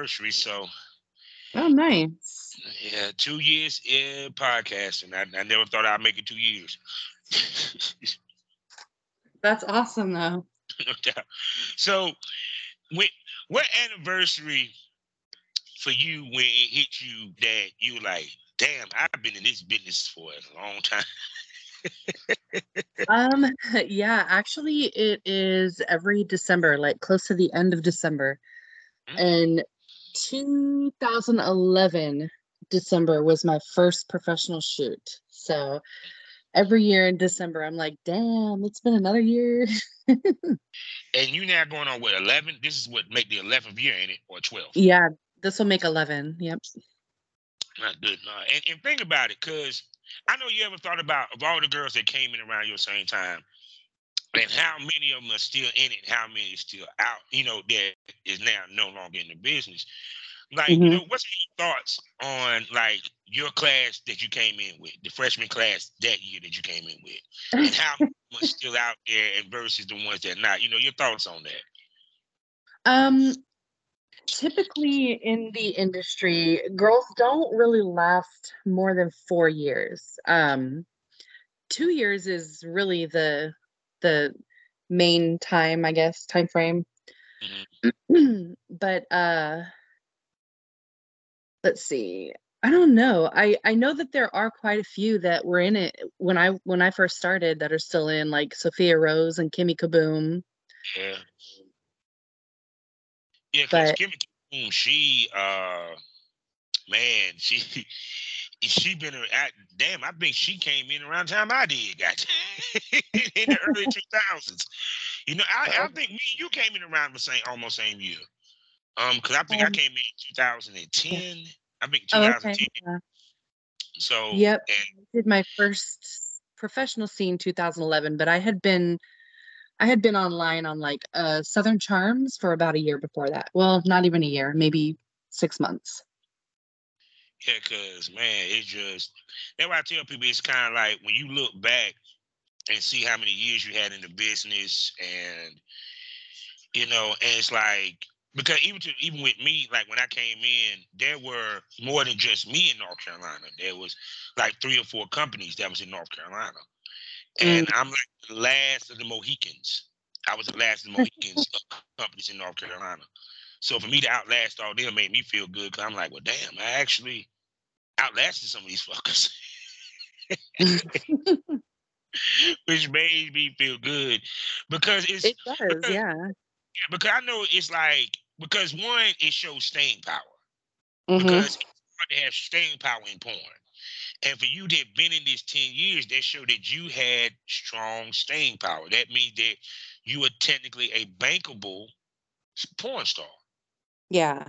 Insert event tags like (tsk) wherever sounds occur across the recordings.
anniversary, so Oh, nice. yeah, two years in podcasting. I, I never thought I'd make it two years. (laughs) That's awesome, though. no doubt. So, when, what anniversary for you when it hit you that you like, damn, I've been in this business for a long time. (laughs) Um, yeah, actually, it is every December, like close to the end of December. And 2011 December was my first professional shoot. So every year in December, I'm like, damn, it's been another year. (laughs) And you now going on with eleven? This is what make the eleventh year, ain't it, or twelve? yeah, this will make 11. Yep. Not good. No. And, and think about it, cause I know you ever thought about of all the girls that came in around your same time, and how many of them are still in it, how many still out, you know, that is now no longer in the business. Like, you Mhm. know, what's your thoughts on like your class that you came in with, the freshman class that year that you came in with, and how much still out there and versus the ones that not? You know, your thoughts on that. Um, typically in the industry, girls don't really last more than four years. Um, two years is really the the main time, I guess, time frame. (clears throat) but uh, let's see. I don't know. I I know that there are quite a few that were in it when I when I first started that are still in, like Sophia Rose and Kimmy Kaboom. Yeah. Yeah, because Kimmy Kaboom, she uh man, (laughs) she she been at, damn, I think she came in around the time I did, got (laughs) in the early (laughs) two thousands. You know, I, I think me and you came in around the same almost same year. Um, because I think I Um, came in two thousand and ten. I think two Oh, thousand okay. yeah. So Yep. and did my first professional scene 2011 but i had been i had been online on like uh southern charms for about a year before that well not even a year maybe six months Yeah, cause man, it's just that's why I tell people it's kind of like when you look back and see how many years you had in the business, and you know, and it's like because even to even with me, like when I came in, there were more than just me in North Carolina. There was like three or four companies that was in North Carolina, and mm. I'm like the last of the Mohicans. I was the last of the Mohicans of companies in North Carolina. So for me to outlast all them made me feel good because I'm like, well, damn, I actually outlasted some of these fuckers, (laughs) which made me feel good because it's it does because- yeah yeah, because I know it's like because one, it shows staying power Mhm. because it's hard to have staying power in porn. And for you that have been in this 10 years, that showed that you had strong staying power. That means that you are technically a bankable porn star. yeah.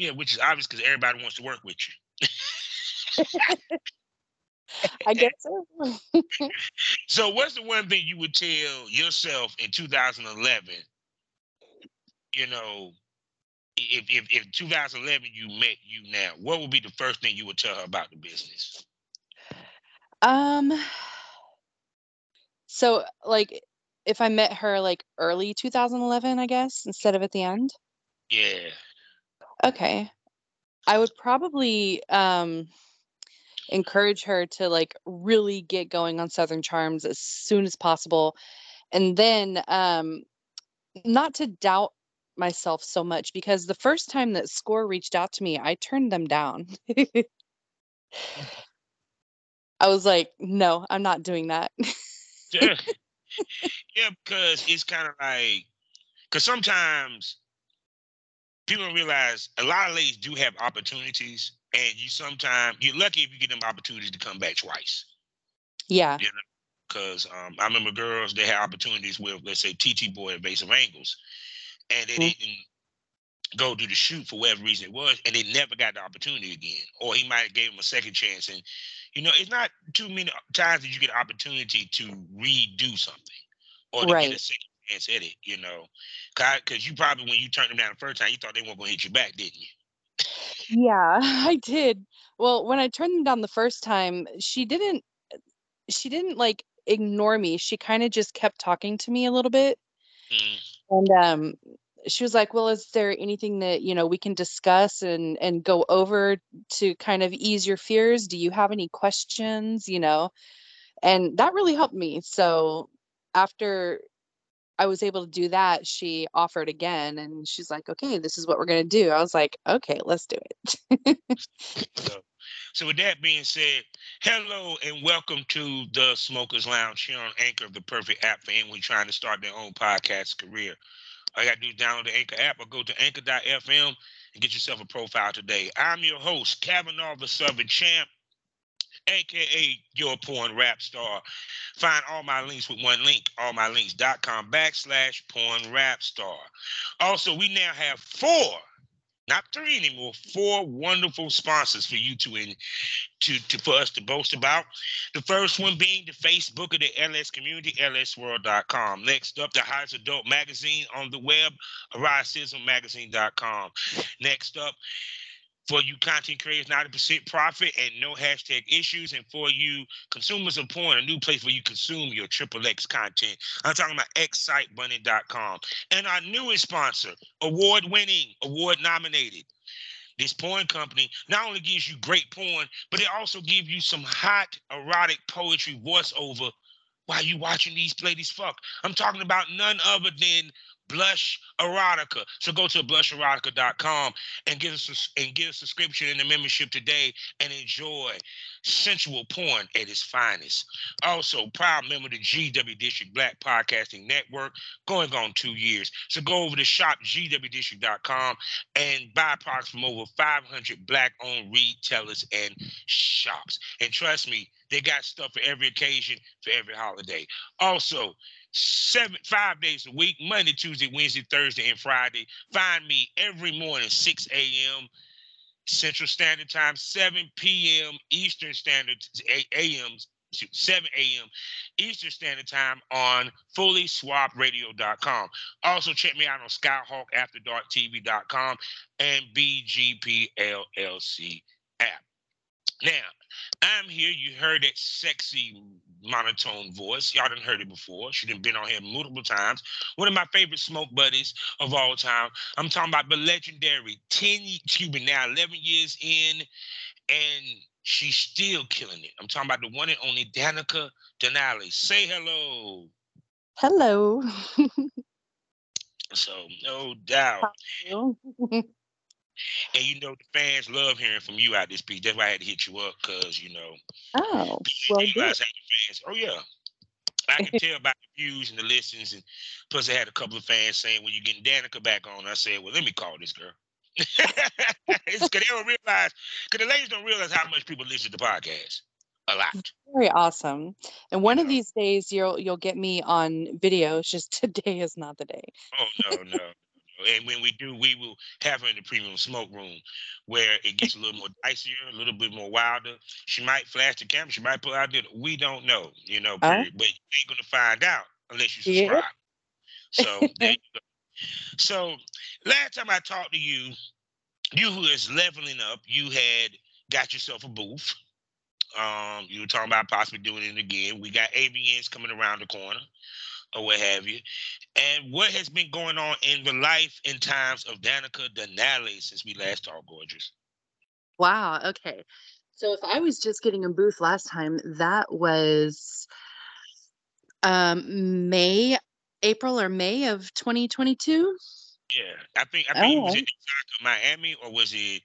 Yeah, which is obvious because everybody wants to work with you. i guess (laughs) so So, what's the one thing you would tell yourself in 2011? You know, if if, if 2011 you met you now, what would be the first thing you would tell her about the business? um so like if i met her like early 2011 i guess instead of at the end Yeah, Okay. I would probably um encourage her to like really get going on Southern Charms as soon as possible. And then um not to doubt myself so much because the first time that Score reached out to me, I turned them down. (laughs) I was like, no, I'm not doing that. (laughs) (laughs) yeah. yeah, because it's kind of like, because sometimes people don't realize a lot of ladies do have opportunities, and you sometimes you're lucky if you get them opportunities to come back twice. Yeah. You know, because um, I remember girls they had opportunities with, let's say, TT Boy at Base of Angles, and they mm-hmm. didn't go do the shoot for whatever reason it was, and they never got the opportunity again. Or he might have gave them a second chance, and you know, it's not too many times that you get an opportunity to redo something or to right. get a second chance at it. You know, because you probably when you turned them down the first time, you thought they weren't going to hit you back, didn't you? Yeah, (laughs) I did. Well, when I turned them down the first time, she didn't. She didn't like ignore me. She kind of just kept talking to me a little bit. Mm. And um she was like, "Well, is there anything that, you know, we can discuss and and go over to kind of ease your fears? Do you have any questions, you know?" And that really helped me. So after I was able to do that, she offered again and she's like, "Okay, this is what we're going to do." I was like, "Okay, let's do it." (laughs) so, so with that being said, hello and welcome to the Smokers Lounge here on Anchor, the perfect app for anyone trying to start their own podcast career. All you got to do is download the Anchor app or go to anchor.fm and get yourself a profile today. I'm your host, Kavanaugh the Southern Champ, aka your porn rap star. Find all my links with one link, allmylinks.com backslash porn rap star. Also, we now have four not three anymore, four wonderful sponsors for you to, in, to, to for us to boast about. The first one being the Facebook of the LS community, lsworld.com. Next up, the highest adult magazine on the web, magazine.com. Next up, for you content creators, 90% profit and no hashtag issues. And for you consumers of porn, a new place where you consume your triple X content. I'm talking about xsitebunny.com. And our newest sponsor, award winning, award nominated. This porn company not only gives you great porn, but it also gives you some hot erotic poetry voiceover while you watching these ladies fuck. I'm talking about none other than Blush Erotica. So go to blusherotica.com and get us and get a subscription and a membership today and enjoy sensual porn at its finest. Also, proud member of the GW District Black Podcasting Network, going on two years. So go over to shopgwdistrict.com and buy products from over 500 black-owned retailers and shops. And trust me, they got stuff for every occasion, for every holiday. Also, seven five days a week, Monday, Tuesday, Wednesday, Thursday, and Friday. Find me every morning, 6 a.m. Central Standard Time, 7 p.m. Eastern Standard 8 a.m. 7 a.m. Eastern Standard Time on fullyswapradio.com. Also, check me out on SkyhawkAfterDarkTV.com and BGPLLC app. Now, I'm here. You heard that sexy monotone voice. Y'all done heard it before. She done been on here multiple times. One of my favorite smoke buddies of all time. I'm talking about the legendary 10, excuse me, now 11 years in, and she's still killing it. I'm talking about the one and only Danica Denali. Say hello. Hello. (laughs) so, no doubt. (laughs) And you know the fans love hearing from you out this piece. That's why I had to hit you up because you know. Oh, well, you guys have fans. Oh yeah. I can tell by the views and the listens, and plus I had a couple of fans saying, "When you getting Danica back on?" I said, "Well, let me call this girl." (laughs) it's because they don't realize, because the ladies don't realize how much people listen to podcasts. A lot. Very awesome. And one of these days, you'll you'll get me on video. It's just (laughs) today is not the day. Oh no, no. And when we do, we will have her in the premium smoke room where it gets a little more dicier, a little bit more wilder. She might flash the camera, she might pull out there. We don't know, you know, uh-huh. but you ain't gonna find out unless you subscribe. Yeah. So (laughs) there you go. So last time I talked to you, you who is leveling up, you had got yourself a booth. Um, you were talking about possibly doing it again. We got AVNs coming around the corner or what have you. And what has been going on in the life and times of Danica Denali since we last talked, gorgeous? Wow. Okay. So if I was just getting a booth last time, that was um May, April or May of 2022. Yeah, I think I think it was Oh. in Miami or was it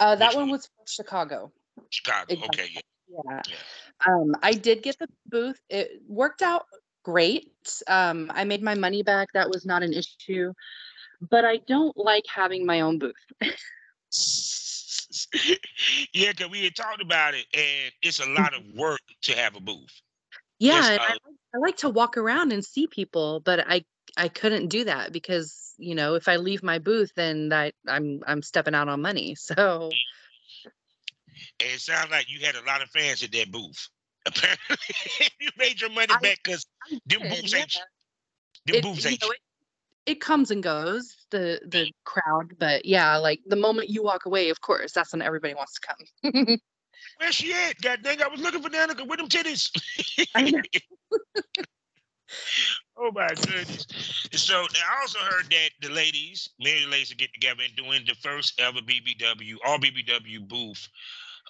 Uh, that one one? was Chicago. Chicago? Exactly. Okay, yeah. Yeah. Yeah. Um, I did get the booth. It worked out great. Um, I made my money back. That was not an issue. But I don't like having my own booth. (laughs) yeah, because we had talked about it, and it's a lot of work to have a booth. Yeah, I, like- I like to walk around and see people, but I I couldn't do that because you know if I leave my booth, then that I'm I'm stepping out on money. (laughs) So And it sounds like you had a lot of fans at that booth. (laughs) Apparently, (laughs) you made your money I- back because them did, yeah. ain't them It- booths ain't know, it, it comes and goes the the mm. crowd, but yeah, like the moment you walk away, of course, that's when everybody wants to come. (laughs) Where she at? God dang, I was looking for Danica with them titties. Oh my goodness. So I also heard that the ladies, many ladies are getting together and doing the first ever BBW, all BBW booth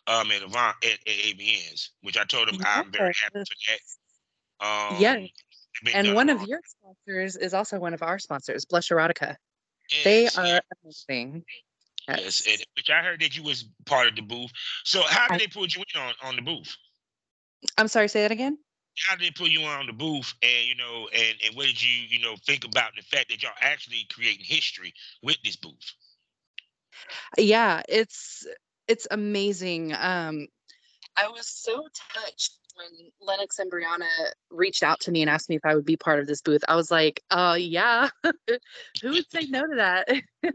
um at Avant at, at AVNs, which I told them I'm very happy Yes. for that. Um Yeah, and one of your sponsors is also one of our sponsors, Blush Erotica. They are amazing. yes, Yes. and, which I heard that you was part of the booth. So how did I- they put you in on, on the booth? I'm sorry, say that again. how did they put you on the booth and you know and and what did you you know think about the fact that y'all actually creating history with this booth Yeah, it's it's amazing. Um, I was so touched when Lennox and Brianna reached out to me and asked me if I would be part of this booth. I was like, uh yeah. (laughs) Who would say no to that? (laughs)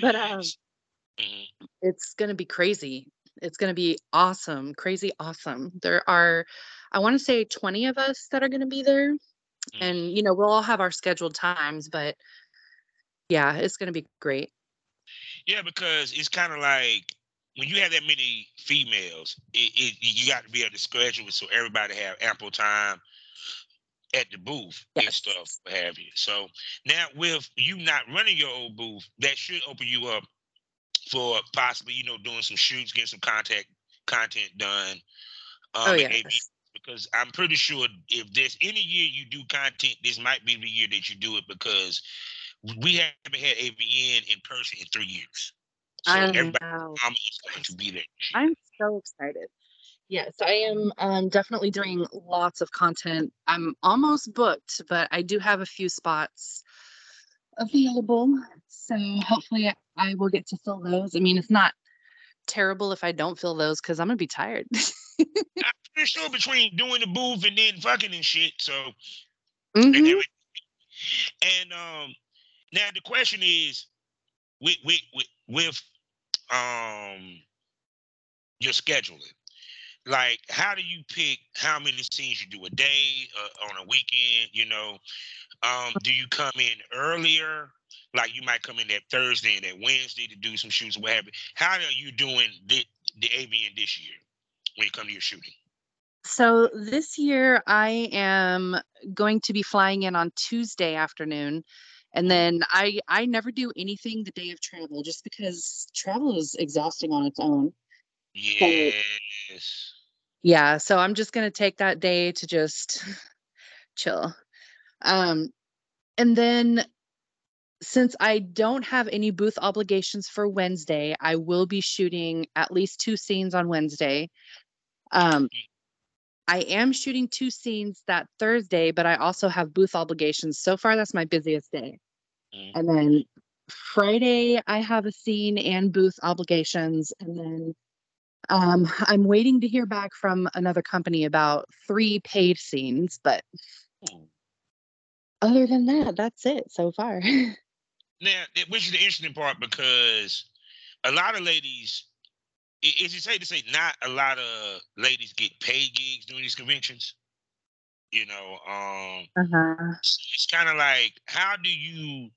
but um Mhm. it's gonna be crazy. It's gonna be awesome, crazy awesome. There are I want to say 20 of us that are gonna be there. Mhm. And you know, we'll all have our scheduled times, but yeah, it's gonna be great. Yeah because it's kind of like when you have that many females it, it you got to be able to schedule it so everybody have ample time at the booth and stuff what have you so now with you not running your old booth that should open you up for possibly you know doing some shoots getting some contact content done um, Oh yeah. Because I'm pretty sure if there's any year you do content, this might be the year that you do it because we haven't had AVN in person in three years. So I everybody know. is going to be there. this year. I'm so excited. Yes, I am um, definitely doing lots of content. I'm almost booked, but I do have a few spots available. So hopefully I- I will get to fill those. I mean, it's not terrible if I don't fill those because I'm going to be tired. I'm pretty sure between doing the booth and then fucking and shit. So and Mhm. everything. And um, now the question is, with with with, with um your scheduling, like how do you pick how many scenes you do a day uh, on a weekend? You know, um, do you come in earlier? Like you might come in that Thursday and that Wednesday to do some shoots what have you. How are you doing the the AVN this year when you come to your shooting? So this year I am going to be flying in on Tuesday afternoon. And then I I never do anything the day of travel just because travel is exhausting on its own. Yes. Yeah, so I'm just gonna take that day to just (laughs) chill. Um, and then since I don't have any booth obligations for Wednesday, I will be shooting at least two scenes on Wednesday. Um, I am shooting two scenes that Thursday, but I also have booth obligations. So far, that's my busiest day. Mhm. And then Friday, I have a scene and booth obligations. And then um, I'm waiting to hear back from another company about three paid scenes. But Ooh. other than that, that's it so far. (laughs) Now, which is the interesting part because a lot of ladies, is it safe to say not a lot of ladies get paid gigs during these conventions? You know, um, uh-huh. it's kind of like how do you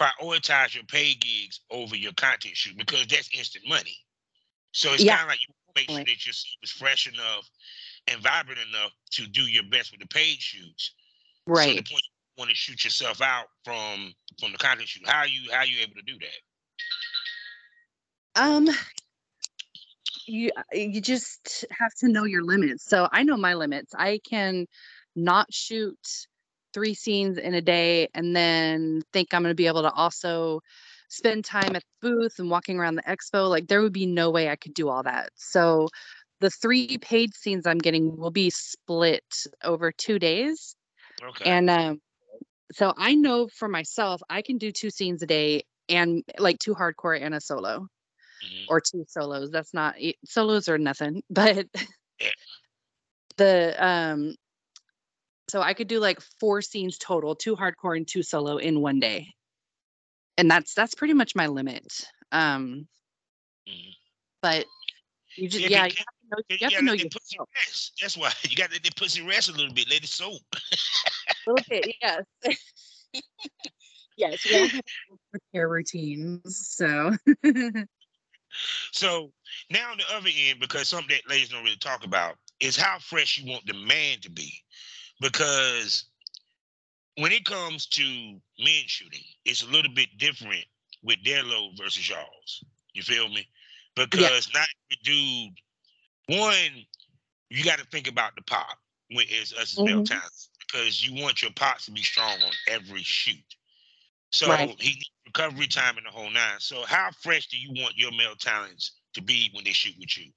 prioritize your paid gigs over your content shoot because that's instant money. So it's Yeah. kind of like you make sure that your suit is fresh enough and vibrant enough to do your best with the paid shoots. Right. So the point you want to shoot yourself out from from the content shoot. How are you how are you able to do that? Um, you you just have to know your limits. So I know my limits. I can not shoot three scenes in a day and then think I'm going to be able to also spend time at the booth and walking around the expo. Like there would be no way I could do all that. So the three paid scenes I'm getting will be split over two days. Okay. And um, so I know for myself, I can do two scenes a day and like two hardcore and a solo Mhm. or two solos. That's not e- solos or nothing, (laughs) but Yeah. the um so I could do like four scenes total, two hardcore and two solo in one day. And that's that's pretty much my limit. Um Mhm. but you just Yeah, yeah, you have to know, You you have to know that pussy rest. That's why (laughs) you got to let pussy rest a little bit. Let it soak. a little bit, yes. (laughs) yes, we all have (laughs) care routines. So So now on the other end, because something that ladies don't really talk about is how fresh you want the man to be. Because when it comes to men shooting, it's a little bit different with their load versus y'all's. You feel me? Because not every dude, one, you got to think about the pop when it's us as male Mhm. talents because you want your pops to be strong on every shoot. So Right. he needs recovery time in the whole nine. So how fresh do you want your male talents to be when they shoot with you?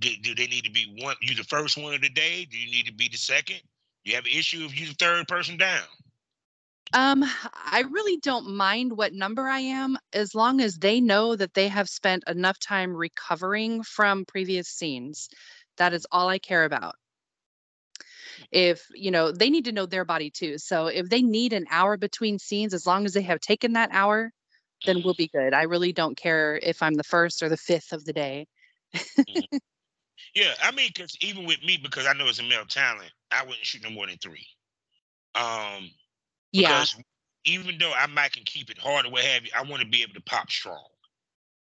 Do, do they need to be one? You the first one of the day? Do you need to be the second? You have an issue if you the third person down. Um, I really don't mind what number I am as long as they know that they have spent enough time recovering from previous scenes. That is all I care about. If, you know, they need to know their body too. So if they need an hour between scenes, as long as they have taken that hour, then we'll be good. I really don't care if I'm the first or the fifth of the day. (laughs) Yeah, I mean, because even with me, because I know it's a male talent, I wouldn't shoot no more than three. Um, Yeah. because even though I might can keep it hard or what have you, I want to be able to pop strong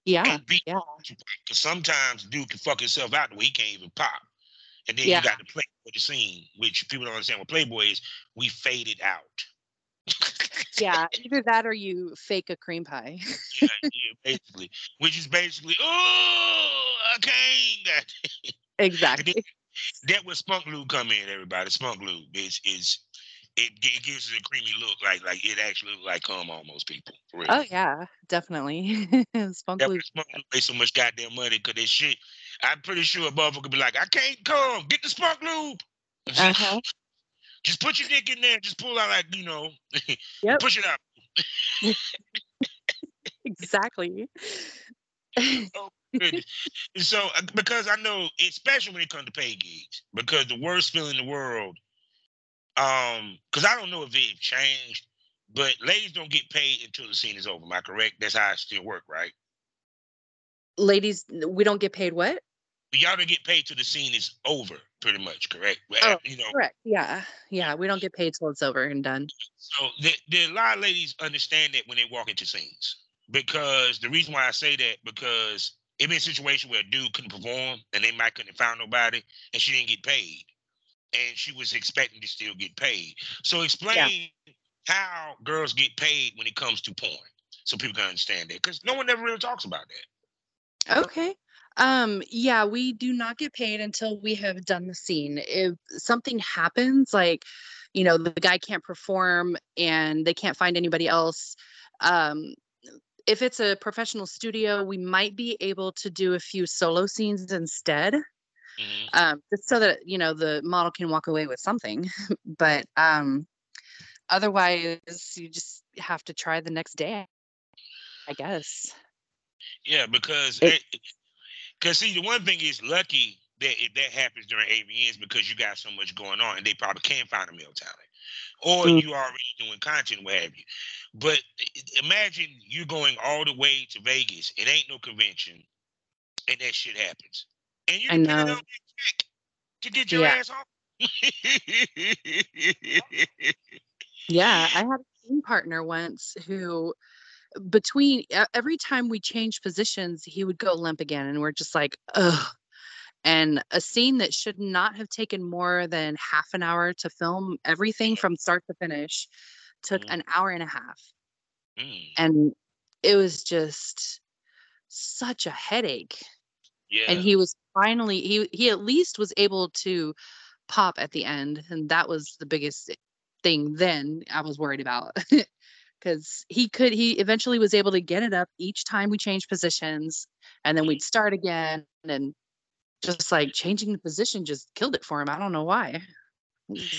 Yeah. and be Yeah. Because sometimes dude can fuck himself out the way he can't even pop. And then Yeah. you got to play for the scene, which people don't understand what Playboy is. We faded out. (laughs) Yeah. Either that or you fake a cream pie. yeah, (laughs) yeah, basically. Which is basically, oh, I can't. (laughs) Exactly. That was Spunk Lube come in, everybody. Spunk Lube is is it, it gives it a creamy look, like like it actually look like cum almost people. For real. Oh yeah, definitely. (laughs) Spunk Lube. Spunk Lube pay so much goddamn money because that shit. I'm pretty sure a motherfucker could be like, I can't come. Get the Spunk Lube. Uh-huh. (laughs) Just put your dick in there. Just pull out like you know. (laughs) Yep. Push it out. Exactly. (laughs) Goodness. So uh, because I know, especially when it comes to pay gigs, because the worst feeling in the world. Um, because I don't know if it changed, but ladies don't get paid until the scene is over. Am I correct? That's how it still work, right? Ladies, we don't get paid what? Y'all don't get paid till the scene is over, pretty much, correct? Oh, you know, Correct. Yeah. Yeah. We don't get paid till it's over and done. So the, the, a lot of ladies understand that when they walk into scenes. Because the reason why I say that, because it been a situation where a dude couldn't perform and they might couldn't find nobody and she didn't get paid. And she was expecting to still get paid. So explain how girls get paid when it comes to porn. So people can understand that. Because no one ever really talks about that. Okay. Um, yeah, we do not get paid until we have done the scene. If something happens, like, you know, the guy can't perform and they can't find anybody else, um, if it's a professional studio, we might be able to do a few solo scenes instead, Mhm. um, just so that, you know, the model can walk away with something. (laughs) but um, otherwise, you just have to try the next day, I guess. Yeah, because because see the one thing is lucky that if that happens during AVNs because you got so much going on and they probably can't find a male talent. Or Mm. you already doing content, what have you. But imagine you're going all the way to Vegas. It ain't no convention, and that shit happens. And you're depending on that check to get your Yeah. ass off. Yeah, (laughs) I had a scene partner once who, between every time we changed positions, he would go limp again, and we're just like, ugh. And a scene that should not have taken more than half an hour to film everything from start to finish took Mhm. an hour and a half, Mm. and it was just such a headache. Yeah. and he was finally he he at least was able to pop at the end and that was the biggest thing then i was worried about (laughs) because he could he eventually was able to get it up each time we changed positions and then we'd start again and just like changing the position just killed it for him i don't know why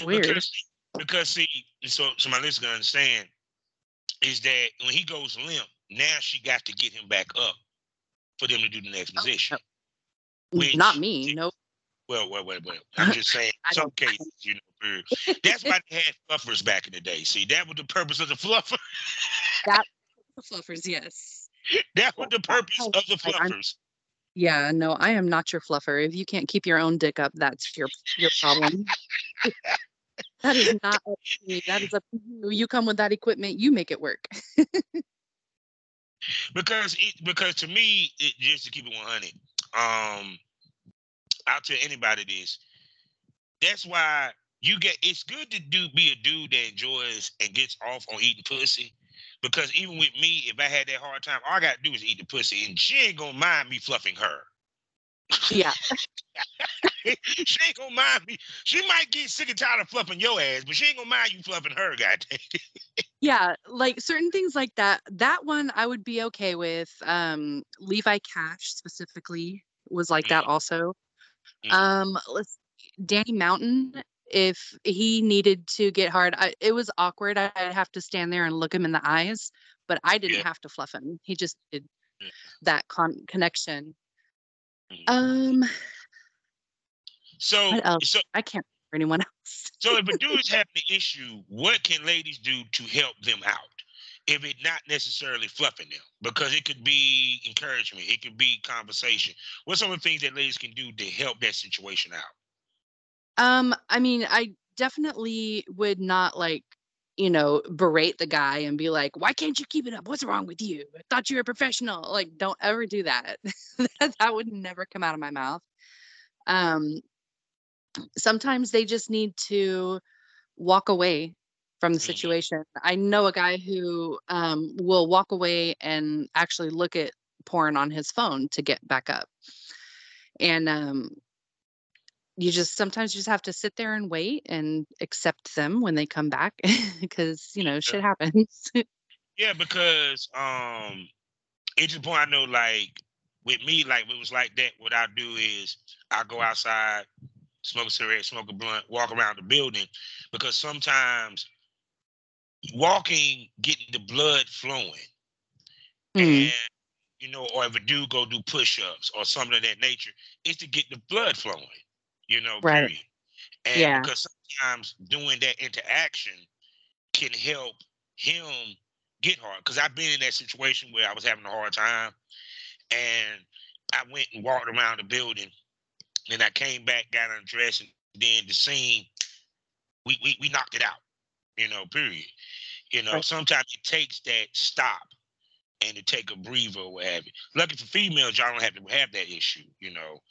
weird Because, because see, so so my listeners understand is that when he goes limp, now she got to get him back up for them to do the next Oh, position. no. not me no Well, well, well, well. (laughs) I'm just saying, some cases, you know, that's why they had fluffers back in the day. See, that was the purpose of the fluffer. (laughs) fluffers yes that was the purpose of the fluffers. Yeah no i am not your fluffer if you can't keep your own dick up that's your your problem (laughs) that is not up to me that is up to you you come with that equipment you make it work (laughs) because it, because to me, it, just to keep it 100, um, I'll tell anybody this. That's why you get. It's good to do be a dude that enjoys and gets off on eating pussy. Because even with me, if I had that hard time, all I gotta do is eat the pussy, and she ain't gonna mind me fluffing her. yeah (laughs) she ain't gonna mind me. She might get sick and tired of fluffing your ass, but she ain't gonna mind you fluffing her, goddamn. yeah like certain things like that that one i would be okay with um levi cash specifically was like that also Mhm. um let's danny mountain if he needed to get hard I, it was awkward i'd have to stand there and look him in the eyes but i didn't Yeah. have to fluff him he just did Yeah. that con- connection Mhm. um So, so, i can't for anyone else so if a (laughs) dude's having an issue, what can ladies do to help them out? If it not necessarily fluffing them, because it could be encouragement, it could be conversation. What's some of the things that ladies can do to help that situation out? Um, I mean, I definitely would not like, you know, berate the guy and be like, "Why can't you keep it up? What's wrong with you? I thought you were a professional." Like, don't ever do (laughs) that. that, would never come out of my mouth. Um, sometimes they just need to walk away from the situation. I know a guy who um, will walk away and actually look at porn on his phone to get back up. And um, you just sometimes you just have to sit there and wait and accept them when they come back (laughs) because you know shit happens. (laughs) Yeah, because um, it's the point I know. Like with me, like it was like that. What I do is I go outside, smoke a cigarette, smoke a blunt, walk around the building, because sometimes walking, getting the blood flowing, Mm, and you know, or if a dude go do push-ups or something of that nature, is to get the blood flowing. You know, Right. period. And Yeah. because sometimes doing that interaction can help him get hard. Because I've been in that situation where I was having a hard time, and I went and walked around the building, and I came back, got undressed, and then the scene, we we, we knocked it out. You know, period. You know, Right. sometimes it takes that stop and to take a breather or what have you. Lucky for females, y'all don't have to have that issue, you know.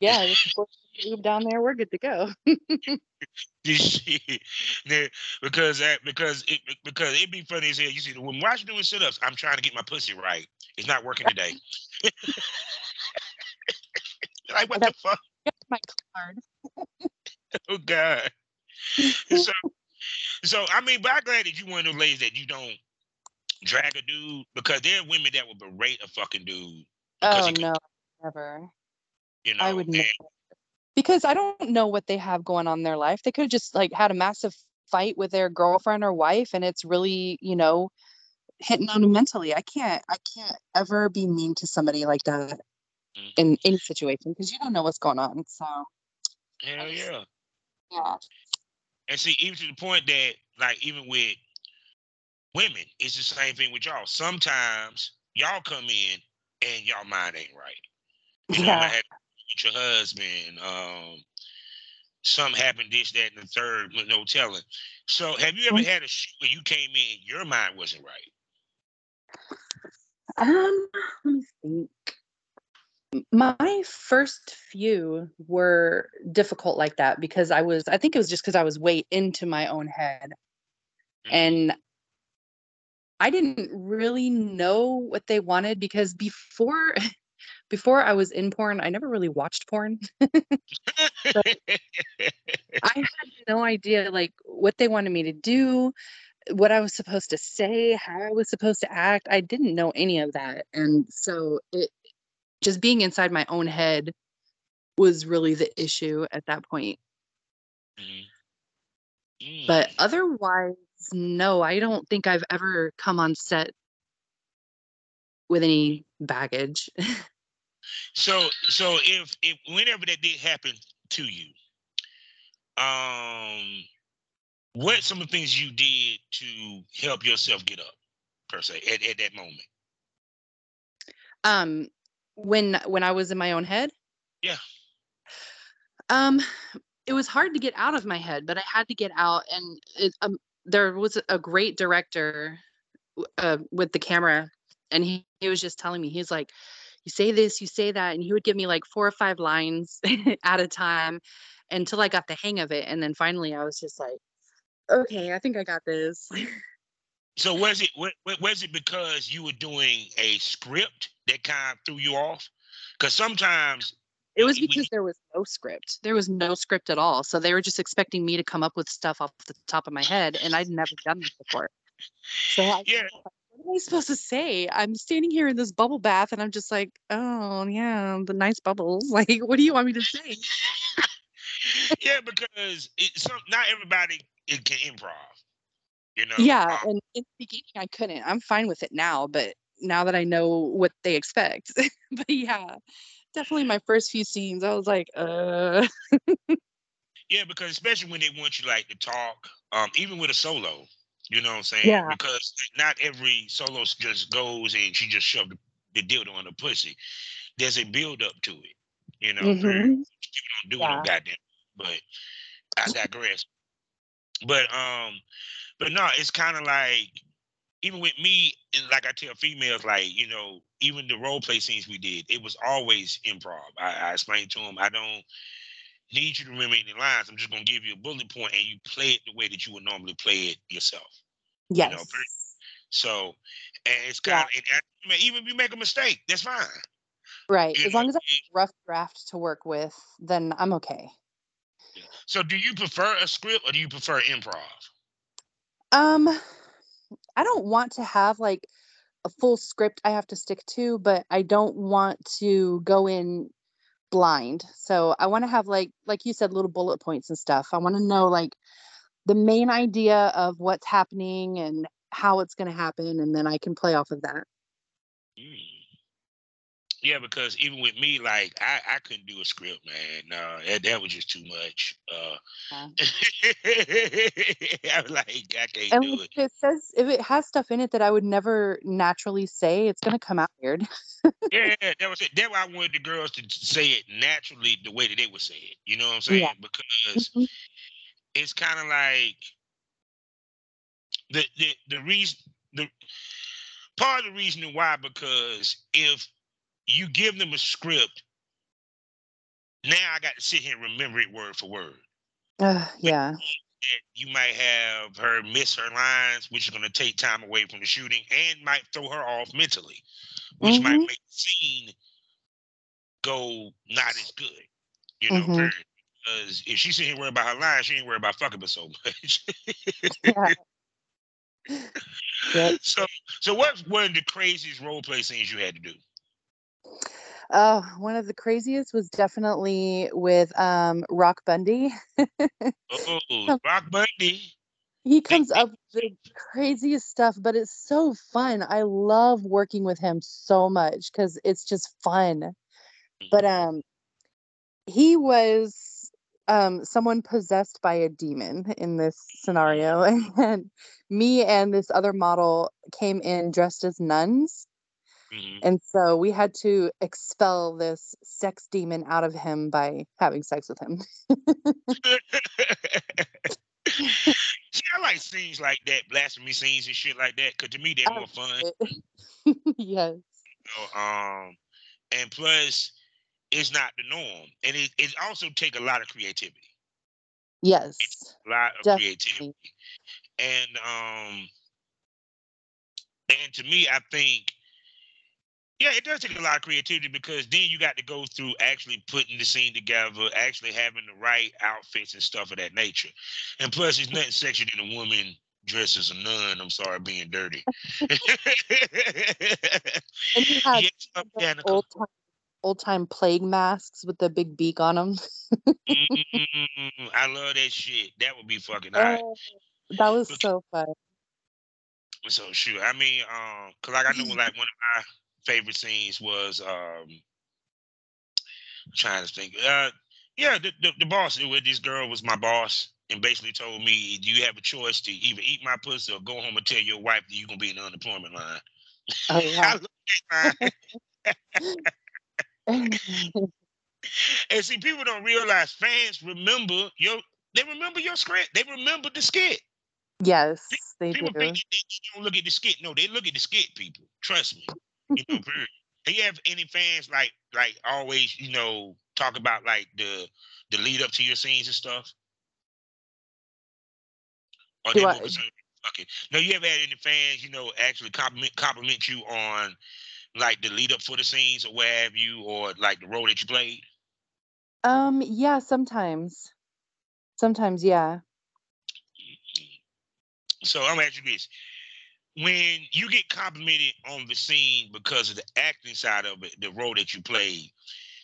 Yeah, just lube down there. We're good to go. (laughs) (laughs) This shit, because that because it because it'd be funny as hell. You see, when watch doing sit ups, I'm trying to get my pussy right. It's not working today. (laughs) like what the fuck? My card. Oh God. so so I mean, but I'm glad that you one of those ladies that you don't drag a dude because there are women that will berate a fucking dude. Oh no, never. You know, I would and- Because I don't know what they have going on in their life. They could have just like had a massive fight with their girlfriend or wife, and it's really, you know, hitting on them mentally. I can't. I can't ever be mean to somebody like that Mhm. in any situation because you don't know what's going on. So hell yeah. yeah. And see, even to the point that, like, even with women, it's the same thing with y'all. Sometimes y'all come in and y'all mind ain't right. You know, Yeah. With your husband, um, something happened, this, that, and the third, with no telling. So, have you ever Mhm. had a shoot where you came in, your mind wasn't right? Um, let me think. My first few were difficult like that because I was, I think it was just because I was way into my own head. Mhm. And I didn't really know what they wanted because before (laughs) before I was in porn, I never really watched porn. (laughs) I had no idea like what they wanted me to do, what I was supposed to say, how I was supposed to act. I didn't know any of that. And so it just being inside my own head was really the issue at that point. Mhm. But Mm. otherwise, no, I don't think I've ever come on set with any baggage. (laughs) so so if if whenever that did happen to you, um, what some of the things you did to help yourself get up per se at, at that moment? um when when I was in my own head? Yeah. Um it was hard to get out of my head, but I had to get out and it, um there was a great director uh, with the camera and he, he was just telling me he's like you say this, you say that and he would give me like four or five lines (laughs) at a time until I got the hang of it and then finally I was just like okay, I think I got this. (laughs) So was it wa- wa- was it because you were doing a script that kind of threw you off? Because sometimes It was we- because there was no script. There was no script at all. So they were just expecting me to come up with stuff off the top of my head, and I'd never done this before. So I, yeah, am I supposed to say? I'm standing here in this bubble bath, and I'm just like, oh yeah, the nice bubbles. (laughs) Like, what do you want me to say? (laughs) yeah, because it's some, not everybody it can improv. You know. Yeah, Um, and in the beginning I couldn't. I'm fine with it now, but now that I know what they expect, (laughs) but yeah, definitely my first few scenes, I was like, uh, Yeah, because especially when they want you like to talk, um, even with a solo, you know what I'm saying? Yeah. Because not every solo just goes and she just shoved the, dildo on the pussy. There's a build up to it, you know. mhm. Don't do Yeah. no goddamn. But I digress. But um, but no, it's kind of like even with me, like I tell females, like you know, even the role play scenes we did, it was always improv. I, I explained to them, I don't need you to remember any lines. I'm just gonna give you a bullet point, and you play it the way that you would normally play it yourself. yes. know, So, and it's Yeah. kind of even if you make a mistake, that's fine. Right. You As long as I have a rough draft to work with, then I'm okay. So, do you prefer a script or do you prefer improv? Um, I don't want to have like a full script I have to stick to, but I don't want to go in blind. So I want to have like like you said little bullet points and stuff. I want to know like the main idea of what's happening and how it's going to happen and then I can play off of that. Mm. Yeah, because even with me, like I, I couldn't do a script, man. No, that, that was just too much. Uh, I was (laughs) like, I can't And do it. it says if it has stuff in it that I would never naturally say, it's going to come out weird. (laughs) Yeah, that was it. That's why I wanted the girls to say it naturally, the way that they would say it. You know what I'm saying? Yeah. Because Mhm. it's kind of like the the the reason the part of the reason why because if you give them a script, now I got to sit here and remember it word for word. Uh, (sighs) yeah. You might have her miss her lines, which is going to take time away from the shooting and might throw her off mentally, which might Mhm. make the scene go not as good. You know, Mhm. Because if she's sitting here worried about her lines, she ain't worried about fucking but so much. (laughs) Yeah. Yep. (laughs) So, so what's one of the craziest role play scenes you had to do? Uh, one of the craziest was definitely with um Rock Bundy. Oh, (laughs) Rock Bundy. he comes up with the craziest stuff, but it's so fun. I love working with him so much because it's just fun. But um he was um someone possessed by a demon in this scenario. (laughs) And me and this other model came in dressed as nuns. Mhm. And so we had to expel this sex demon out of him by having sex with him. (laughs) See, I like scenes like that, blasphemy scenes and shit like that, because to me they're more fun. (laughs) yes. um, and plus, it's not the norm, and it, it also take a lot of creativity, Yes. a lot of Definitely. creativity, and um, and to me, I think Yeah, it does take a lot of creativity because then you got to go through actually putting the scene together, actually having the right outfits and stuff of that nature. And plus, there's nothing sexier than a woman dressed as a nun. I'm sorry, being dirty. (laughs) And you (laughs) have Yes, old time old time plague masks with the big beak on them. Mm, I love that shit. That would be fucking hot. Oh, that was so fun. So shoot, I mean, um, cause like I know like one of my favorite scenes was um trying to think. Uh yeah, the, the, the boss with this girl was my boss and basically told me, Do you have a choice to either eat my pussy or go home and tell your wife that you're gonna be in the unemployment line? Oh (laughs) yeah. (laughs) (laughs) and see, people don't realize fans remember your they remember your script. They remember the skit. yes, they People do. think that they don't look at the skit. No, they look at the skit, people. Trust me. You know, period. Do you have any fans like like always, you know, talk about like the the lead up to your scenes and stuff? Or Do they I- fucking. No, you ever had any fans, you know, actually compliment compliment you on like the lead up for the scenes or where have you, or like the role that you played? Um, yeah, sometimes. Sometimes, yeah. So I'm asking you this. When you get complimented on the scene because of the acting side of it, the role that you played,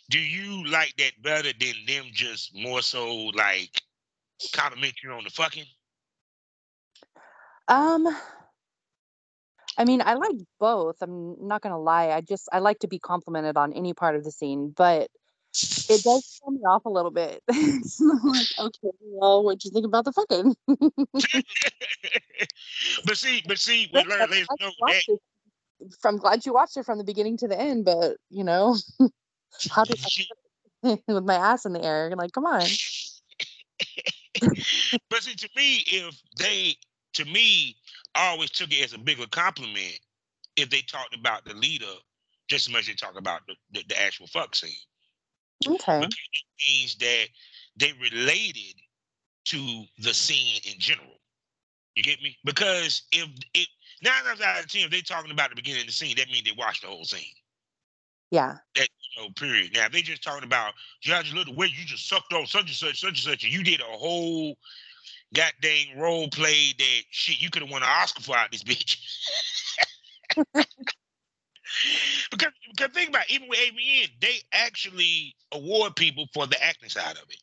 do you like that better than them just more so like compliment you on the fucking? Um, I mean, I like both. I'm not gonna lie. I just I like to be complimented on any part of the scene, but it does throw me off a little bit. (laughs) like, okay, well, what'd you think about the fucking? (laughs) but see, but see, we But learn I'm ladies glad know you watched that. I'm glad you watched it from the beginning to the end, but you know, (laughs) how did she- with my ass in the air? Like, come on. but see, to me, if they, to me, I always took it as a bigger compliment if they talked about the leader just as much as they talk about the, the, the actual fuck scene. Okay. Means that they related to the scene in general. You get me? Because if it nine times out of ten, if they talking about the beginning of the scene, that means they watched the whole scene. Yeah. You know, period. Now if they just talking about Judge Little way you just sucked on such and such, such and such, and you did a whole goddamn role play that shit you could have won an Oscar for out this bitch. (laughs) because because think about it, even with AVN, they actually award people for the acting side of it.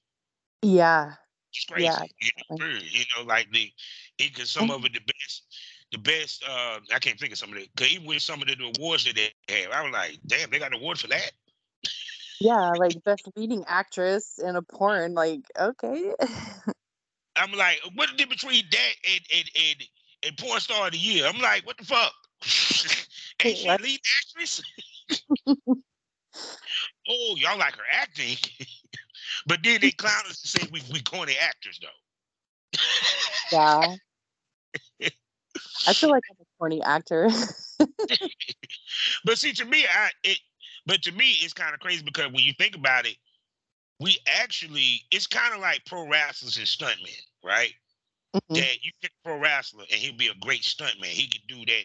Yeah. It's crazy. Yeah, you, know, you know, like the it cause some of it the best the best uh I can't think of some of it. Cause even with some of the awards that they have, I was like, damn, they got an award for that. Yeah, like best leading actress in a porn. Like, okay. (laughs) I'm like, what the difference between that and and and, and porn star of the year? I'm like, what the fuck? (laughs) Ain't she lead actress? (laughs) oh, y'all like her acting. (laughs) but then they clown us and say we we corny actors though. yeah. (laughs) I feel like I'm a corny actor. But see, to me, I it, but to me, it's kind of crazy because when you think about it, we actually, it's kind of like pro wrestlers and stuntmen, right? Mhm. That you pick a pro wrestler and he'll be a great stuntman. He could do that,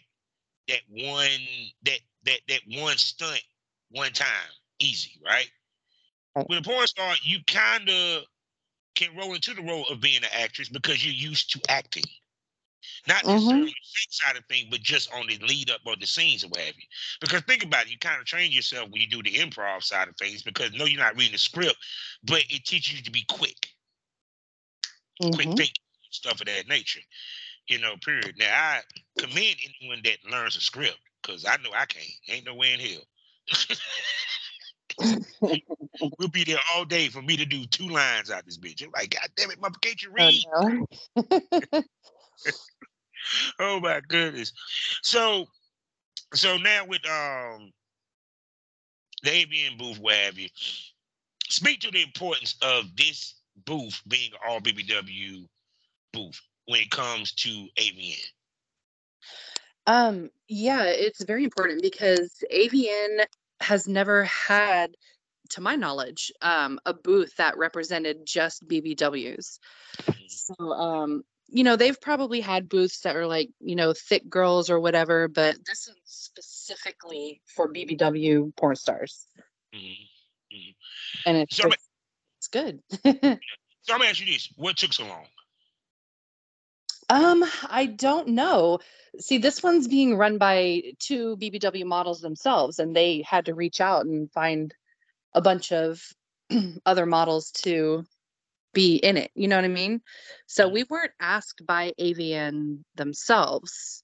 that one, that that that one stunt one time, easy, right? With a porn star, you kind of can roll into the role of being an actress because you're used to acting. Not Mhm. necessarily the side of things, but just on the lead up or the scenes or what have you. Because think about it, you kind of train yourself when you do the improv side of things because no, you're not reading the script, but it teaches you to be quick, quick Mhm. thinking, stuff of that nature. You know, period. Now I commend anyone that learns a script because I know I can't. Ain't no way in hell. (laughs) we'll be there all day for me to do two lines out this bitch. I'm like, God damn it, mother, can't you read? Oh, no. (laughs) (laughs) oh my goodness. So so now with um the AVN booth, what have you, speak to the importance of this booth being all BBW booth when it comes to AVN. Um, yeah, it's very important because AVN has never had, to my knowledge, um, a booth that represented just BBWs. So um, you know, they've probably had booths that are like, you know, thick girls or whatever, but this is specifically for BBW porn stars. Mhm. And it's So, just, it's good. (laughs) So I'm gonna ask you this: What took so long? Um, I don't know. See, this one's being run by two BBW models themselves, and they had to reach out and find a bunch of (clears throat) other models to be in it. You know what I mean? So we weren't asked by AVN themselves.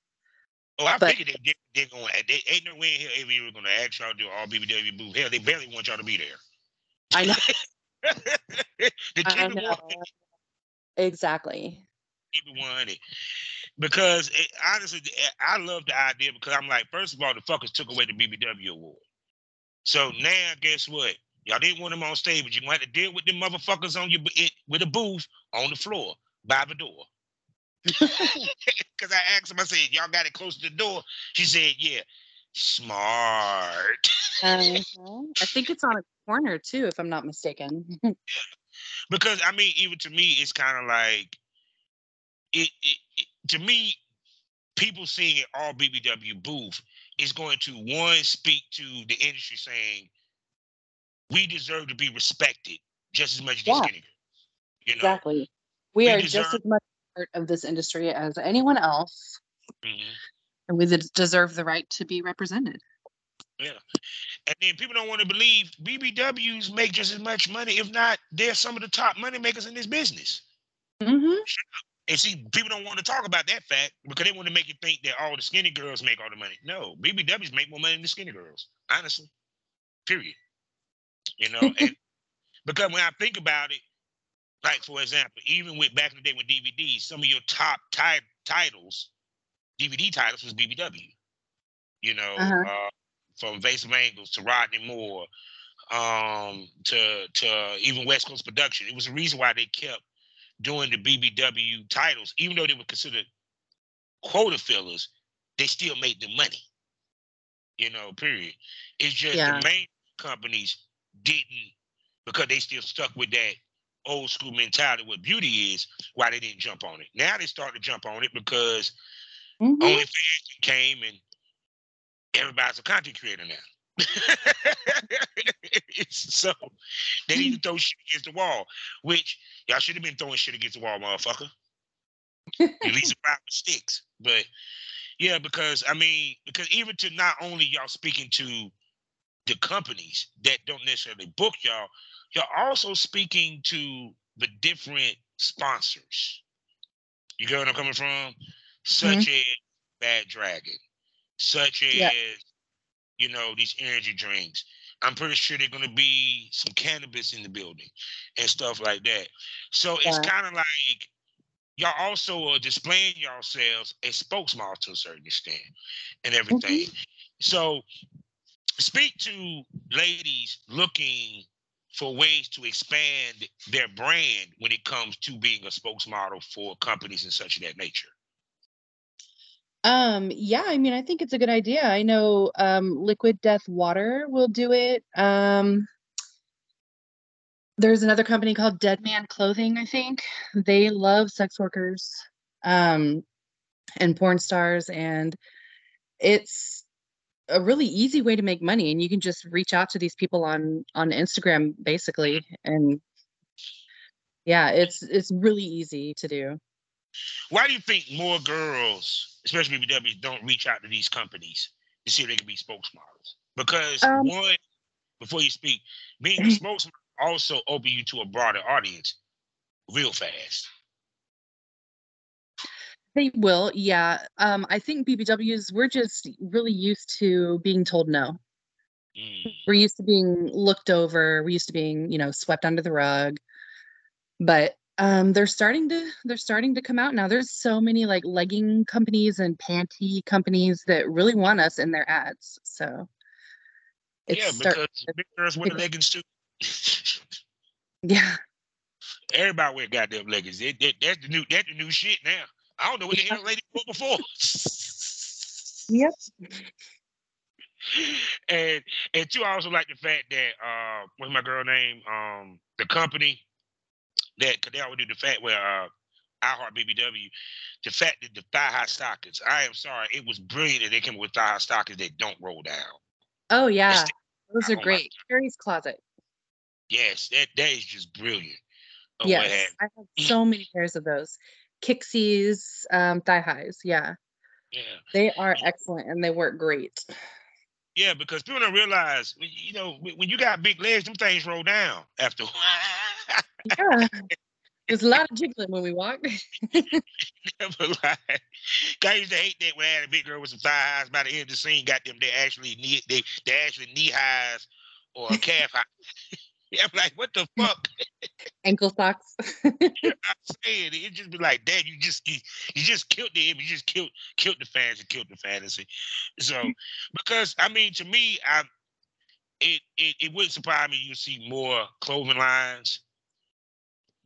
Oh, I But- figured they, they, they're going. They ain't no way in hell AV was going to ask y'all to do all BBW booth. Hell, they barely want y'all to be there. I know. (laughs) the I know. Exactly. Keep it one. and- Because it, honestly, I love the idea because I'm like, first of all, the fuckers took away the BBW award. So now, guess what? Y'all didn't want them on stage, but you're gonna have to deal with them motherfuckers on your it, with a booth on the floor by the door. (laughs) Because I asked him, I said, y'all got it close to the door. She said, yeah. Smart. (laughs) Uh-huh. I think it's on a corner too, if I'm not mistaken. (laughs) because I mean, even to me, it's kind of like it, it, it. To me, people seeing it all BBW booth is going to one speak to the industry saying we deserve to be respected just as much as Yeah. girls. You know, exactly. We We are deserve- just as much part of this industry as anyone else, Mhm. and we deserve the right to be represented. Yeah. And then people don't want to believe BBWs make just as much money, if not, they're some of the top money makers in this business. Mm-hmm. And see, people don't want to talk about that fact because they want to make you think that all the skinny girls make all the money. No, BBWs make more money than the skinny girls, honestly. Period. You know, (laughs) and because when I think about it, like for example, even with back in the day with DVDs, some of your top ti- titles, DVD titles was BBW. You know, Uh-huh. uh, from of Angles to Rodney Moore, um, to to even West Coast Production. It was the reason why they kept doing the BBW titles, even though they were considered quota fillers, they still made the money. You know, period. It's just Yeah. the main companies didn't because they still stuck with that old school mentality what beauty is, why they didn't jump on it. Now they start to jump on it because Mhm. OnlyFans came and everybody's a content creator now. (laughs) so they need to throw shit against the wall, which y'all should have been throwing shit against the wall, motherfucker. At least (laughs) five sticks. But yeah, because I mean, because even to not only y'all speaking to the companies that don't necessarily book y'all, y'all also speaking to the different sponsors. You get what I'm coming from? Such mm-hmm. as Bad Dragon, such as. You know these energy drinks. I'm pretty sure they're gonna be some cannabis in the building and stuff like that. So it's kind of like y'all also are displaying yourselves as spokesmodels to a certain extent and mm-hmm. everything. So speak to ladies looking for ways to expand their brand when it comes to being a spokesmodel for companies and such of that nature. Um, yeah, I mean, I think it's a good idea. I know um, Liquid Death Water will do it. Um, there's another company called Dead Man Clothing, I think. They love sex workers um, and porn stars, and it's a really easy way to make money. And you can just reach out to these people on on Instagram, basically, and yeah, it's it's really easy to do. Why do you think more girls, especially BBWs, don't reach out to these companies to see if they can be spokesmodels? Because Um, one, before you speak, being a (clears throat) spokesman also open you to a broader audience real fast. They will, yeah. Um, I think BBWs, we're just really used to being told no. Mm. We're used to being looked over. We're used to being, you know, swept under the rug. But um, they're starting to they're starting to come out now. There's so many like legging companies and panty companies that really want us in their ads. So it's yeah, because big girls wear leggings too. (laughs) yeah. Everybody wear goddamn leggings. That- that- that's the new that's the new shit now. I don't know what the hell lady wore before. Yep. (laughs) and and two, I also like the fact that uh what's my girl name? Um the company that cause they always do the fact where uh I Heart BBW, the fact that the thigh high stockings, I am sorry, it was brilliant that they came with thigh high stockings that don't roll down. Oh yeah, those are great. Carrie's closet. Yes, that that is just brilliant. Yes, I have so many pairs of those. Kixies, um, thigh highs. Yeah, Yeah. they are excellent and they work great. Yeah, because people don't realize, you know, when you got big legs, them things roll down after. Yeah, there's a lot of jiggling when we walk. (laughs) Never lie. I used to hate that when I had a big girl with some thigh highs. By the end of the scene, got them. They actually knee. They they actually knee highs or calf high. (laughs) (laughs) I'm like, what the fuck? Ankle socks. (laughs) I'm saying it just be like, Dad, you just you, you just killed the image, you just killed killed the fans and killed the fantasy. So mm. because I mean, to me, I it it, it wouldn't surprise me you see more clothing lines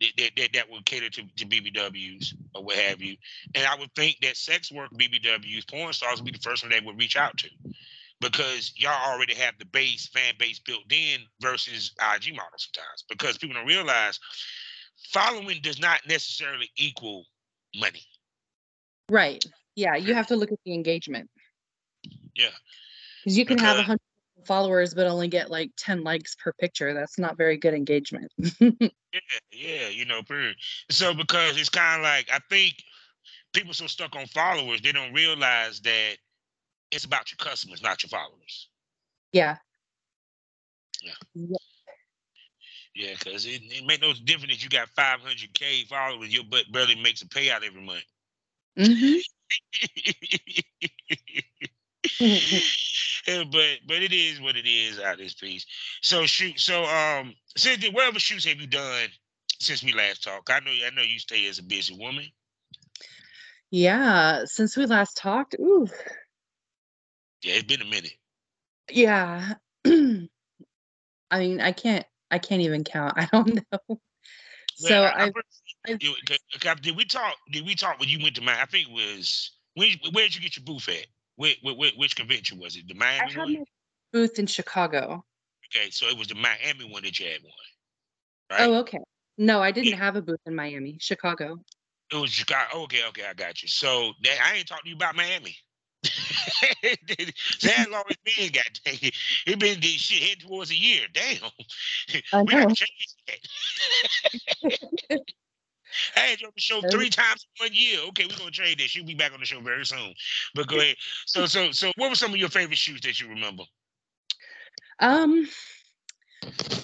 that that, that, that would cater to, to BBWs or what have you. And I would think that sex work BBWs, porn stars would be the first one they would reach out to. Because y'all already have the base fan base built in versus IG models sometimes. Because people don't realize following does not necessarily equal money. right. Yeah, you have to look at the engagement. Yeah. Because you can have a hundred followers but only get like 10 likes per picture. That's not very good engagement. (laughs) Yeah, yeah, you know, period. So because it's kind of like I think people so stuck on followers, they don't realize that it's about your customers, not your followers. yeah. Yeah, Yeah, because it, it make no difference if you got 500k followers, your butt barely makes a payout every month. (laughs) hmm but but it is what it is out of this piece. So shoot, so um, Cynthia, what other shoots have you done since we last talked? I know I know you stay as a busy woman. yeah. Since we last talked, ooh, Yeah, it's been a minute. yeah. (clears throat) I mean, I can't, I can't even count. (laughs) I don't know. So I- I I've, I've- you- okay, okay, did we talk? Did we talk when you went to Miami? I think it was when, where did you get your booth at? Where, where, which convention was it? The I Miami had one. my booth in Chicago. Okay, so it was the Miami one that you had one, right? Oh, okay. No, I didn't have a booth in Miami, Chicago. It was Chicago. Okay, okay, I got you. So that, I ain't talking to you about Miami. (laughs) that long it's been, got it. It been this shit head towards a year. Damn. (laughs) I we gotta change that. (laughs) I had you on the show three times in one year. Okay, we're gonna trade this. You'll be back on the show very soon. But go ahead. So so so what were some of your favorite shoots that you remember? Um,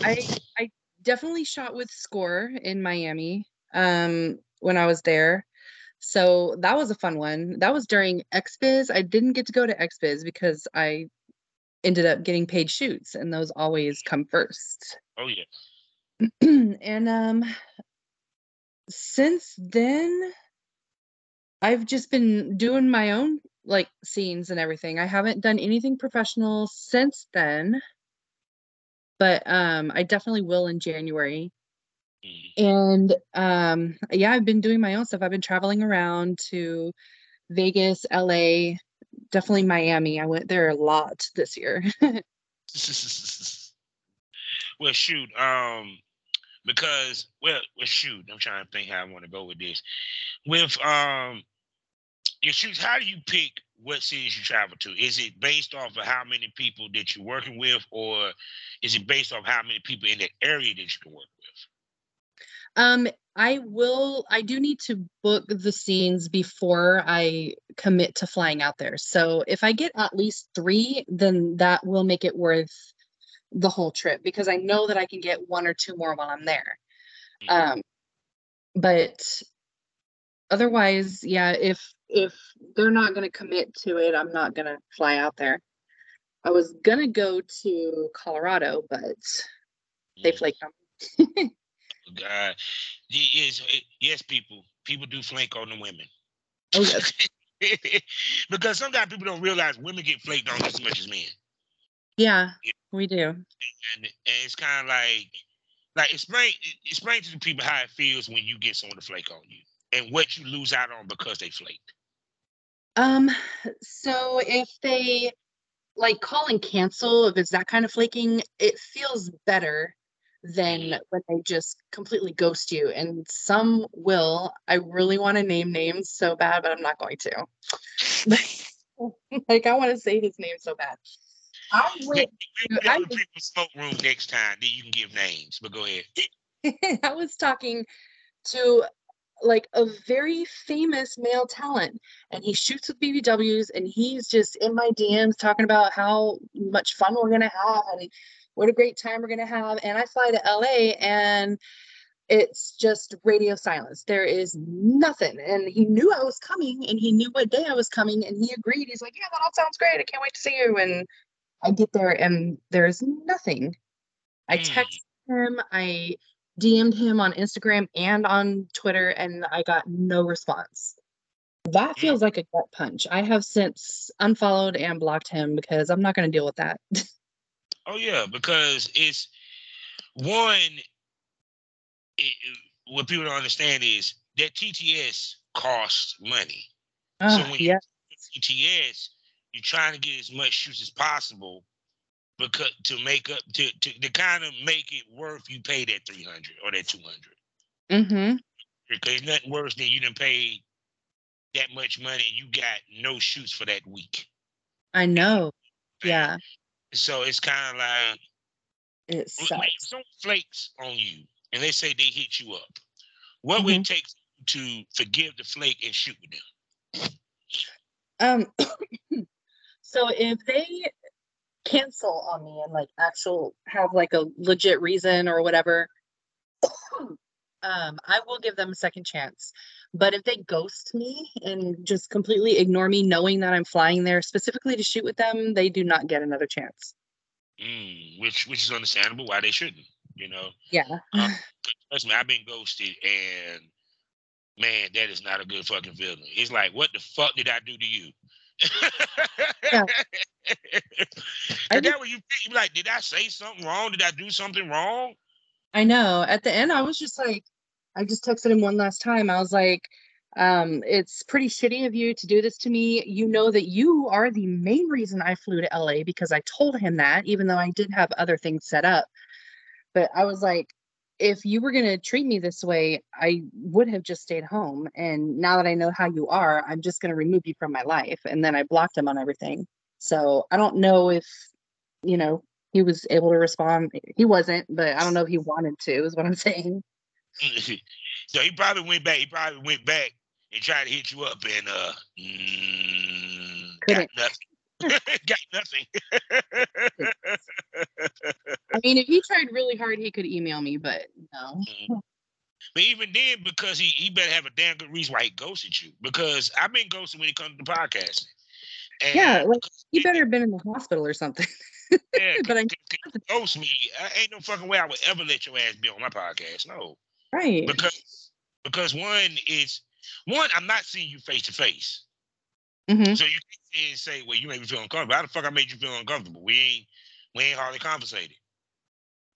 I I definitely shot with Score in Miami. Um, when I was there, so that was a fun one. That was during XBiz. I didn't get to go to XBiz because I ended up getting paid shoots, and those always come first. Oh yeah. (clears throat) and um, since then, I've just been doing my own like scenes and everything. I haven't done anything professional since then, but um, I definitely will in January. And um, yeah, I've been doing my own stuff. I've been traveling around to Vegas, LA, definitely Miami. I went there a lot this year. (laughs) well, shoot. Um, because well, well, shoot. I'm trying to think how I want to go with this. With um, your shoots, how do you pick what cities you travel to? Is it based off of how many people that you're working with, or is it based off how many people in the area that you can work with? Um, I will, I do need to book the scenes before I commit to flying out there. So if I get at least three, then that will make it worth the whole trip because I know that I can get one or two more while I'm there. Mhm. Um, but otherwise, yeah, if if they're not going to commit to it, I'm not going to fly out there. I was going to go to Colorado, but they flaked on me. (laughs) God, yes, yes, people, people do flank on the women. Oh, yes. (laughs) because sometimes people don't realize women get flaked on as much as men. Yeah, Yeah. we do. and, and it's kind of like like explain explain to the people how it feels when you get someone to flake on you and what you lose out on because they flaked. Um, so if they like call and cancel, if it's that kind of flaking, it feels better than when they just completely ghost you. And some will. I really want to name names so bad, but I'm not going to. (laughs) like I want to say his name so bad. I went. We I people smoke room next time. Then you can give names. But go ahead. (laughs) I was talking to like a very famous male talent and he shoots with BBWs and he's just in my DMs talking about how much fun we're going to have and what a great time we're going to have and I fly to LA and it's just radio silence there is nothing and he knew I was coming and he knew what day I was coming and he agreed he's like yeah that all sounds great I can't wait to see you and I get there and there's nothing I Mm. text him I DM'd him on Instagram and on Twitter, and I got no response. That Mm. feels like a gut punch. I have since unfollowed and blocked him because I'm not going to deal with that. (laughs) Oh yeah, because it's one. It, what people don't understand is that TTS costs money. Ah, when you- yeah, TTS, you're trying to get as much shoots as possible because to make up to to, to kind of make it worth you pay that 300 or that 200 mm-hmm. because nothing worse than you didn't pay that much money and you got no shoots for that week. I know. Yeah, So it's kind of like it sucks. someone flakes on you and they say they hit you up, what would it take to forgive the flake and shoot with them? Um, (coughs) so if they cancel on me and like actual have like a legit reason or whatever, (coughs) um, I will give them a second chance. But if they ghost me and just completely ignore me, knowing that I'm flying there specifically to shoot with them, they do not get another chance. Mm, which which is understandable why they shouldn't, you know. Yeah. Um, (laughs) Trust me, I've been ghosted, and man, that is not a good fucking feeling. It's like, what the fuck did I do to you? Yeah. (laughs) I that when you think, you be like, did I say something wrong? Did I do something wrong? I know. At the end, I was just like, I just texted him one last time. I was like, um, it's pretty shitty of you to do this to me. You know that you are the main reason I flew to LA because I told him that, even though I did have other things set up. But I was like, if you were going to treat me this way, I would have just stayed home. And now that I know how you are, I'm just going to remove you from my life. And then I blocked him on everything. So I don't know if, you know, he was able to respond. He wasn't, but I don't know if he wanted to, is what I'm (laughs) saying. So he probably went back. He probably went back and tried to hit you up, and uh, mm, got nothing. (laughs) got nothing. I mean, if he tried really hard, he could email me, but no. But even then, because he he better have a damn good reason why he ghosted you. Because I've been ghosted when it comes to podcasting. And Yeah, like (laughs) he better have been in the hospital or something. yeah, (laughs) but I- ghost me. I ain't no fucking way I would ever let your ass be on my podcast. No, Right. because because one is one, I'm not seeing you face to face, so you can't say, "Well, you made me feel uncomfortable." How the fuck I made you feel uncomfortable? We ain't we ain't hardly conversated.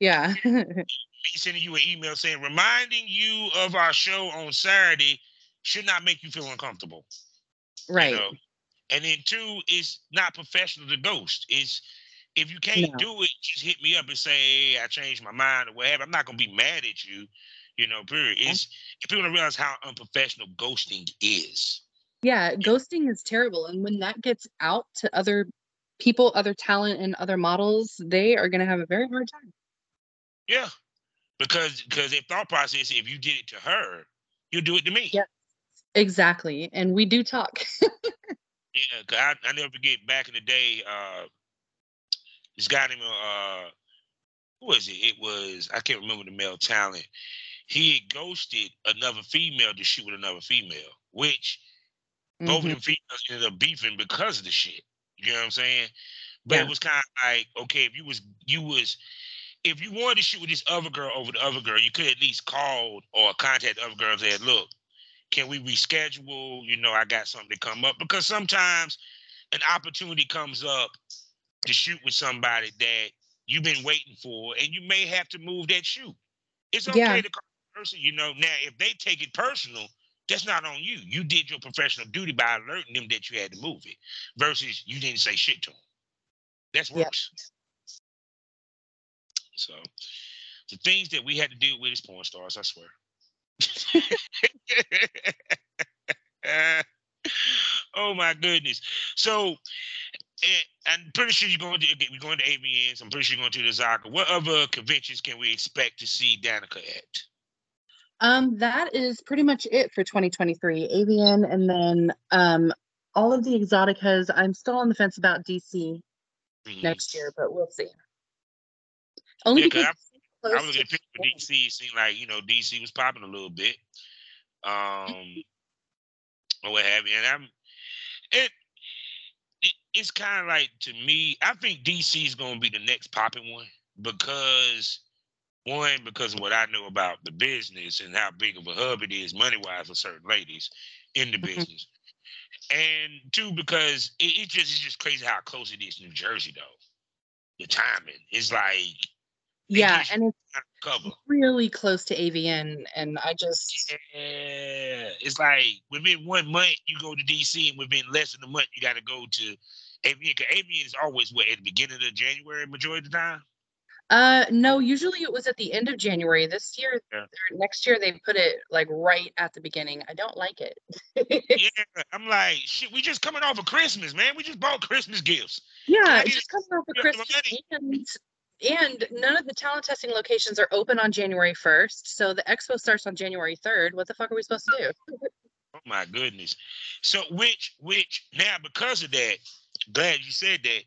Yeah. (laughs) Me sending you an email saying reminding you of our show on Saturday should not make you feel uncomfortable. right. You know? And then two, it's not professional to ghost. It's if you can't No. do it, just hit me up and say, hey, I changed my mind or whatever. I'm not gonna be mad at you, you know, period. It's if people don't realize how unprofessional ghosting is. Yeah. Ghosting is terrible. And when that gets out to other people, other talent, and other models, they are going to have a very hard time. Yeah. Because because their thought process, if you did it to her, you'll do it to me. Yeah. Exactly. And we do talk. Yeah, I, I never forget back in the day, uh this guy named uh who was it? It was I can't remember the male talent. He had ghosted another female to shoot with another female, which both of Mhm. them females ended up beefing because of the shit. You know what I'm saying? But Yeah. it was kind of like, okay, if you was you was if you wanted to shoot with this other girl over the other girl, you could at least call or contact the other girl and say, look, can we reschedule? You know, I got something to come up because sometimes an opportunity comes up to shoot with somebody that you've been waiting for, and you may have to move that shoot. It's okay Yeah. to call person, you know. Now, if they take it personal, that's not on you. You did your professional duty by alerting them that you had to move it, versus you didn't say shit to them. That's Yep. worse. So, the things that we had to deal with as porn stars. I swear. (laughs) oh my goodness. So and I'm pretty sure you're going to we're going to AVNs. I'm pretty sure you're going to the Zaka. What other conventions can we expect to see Danica at? Um, that is pretty much it for 2023. AVN, and then um all of the Exxxoticas. I'm still on the fence about DC Mhm. next year, but we'll see. Only Yeah, 'cause because I was looking at pictures of DC. It seemed like you know DC was popping a little bit, um, (laughs) or what have you. And I'm it. it it's kind of like to me. I think DC is going to be the next popping one because one because of what I know about the business and how big of a hub it is money wise for certain ladies in the Mhm. business, and two because it, it just it's just crazy how close it is to New Jersey though. The timing is like yeah, and it's really close to AVN, and I just Yeah, it's like within one month you go to DC, and within less than a month you got to go to AVN. Cause AVN is always what at the beginning of January, majority of the time. Uh no, usually it was at the end of January. This year, Yeah. next year they put it like right at the beginning. I don't like it. yeah, (laughs) I'm like, shit. We just coming off of Christmas, man. We just bought Christmas gifts. Yeah, it's just coming off of Christmas and and none of the talent testing locations are open on January 1st. So the expo starts on January 3rd. What the fuck are we supposed to do? Oh my goodness. So which which now because of that, glad you said that.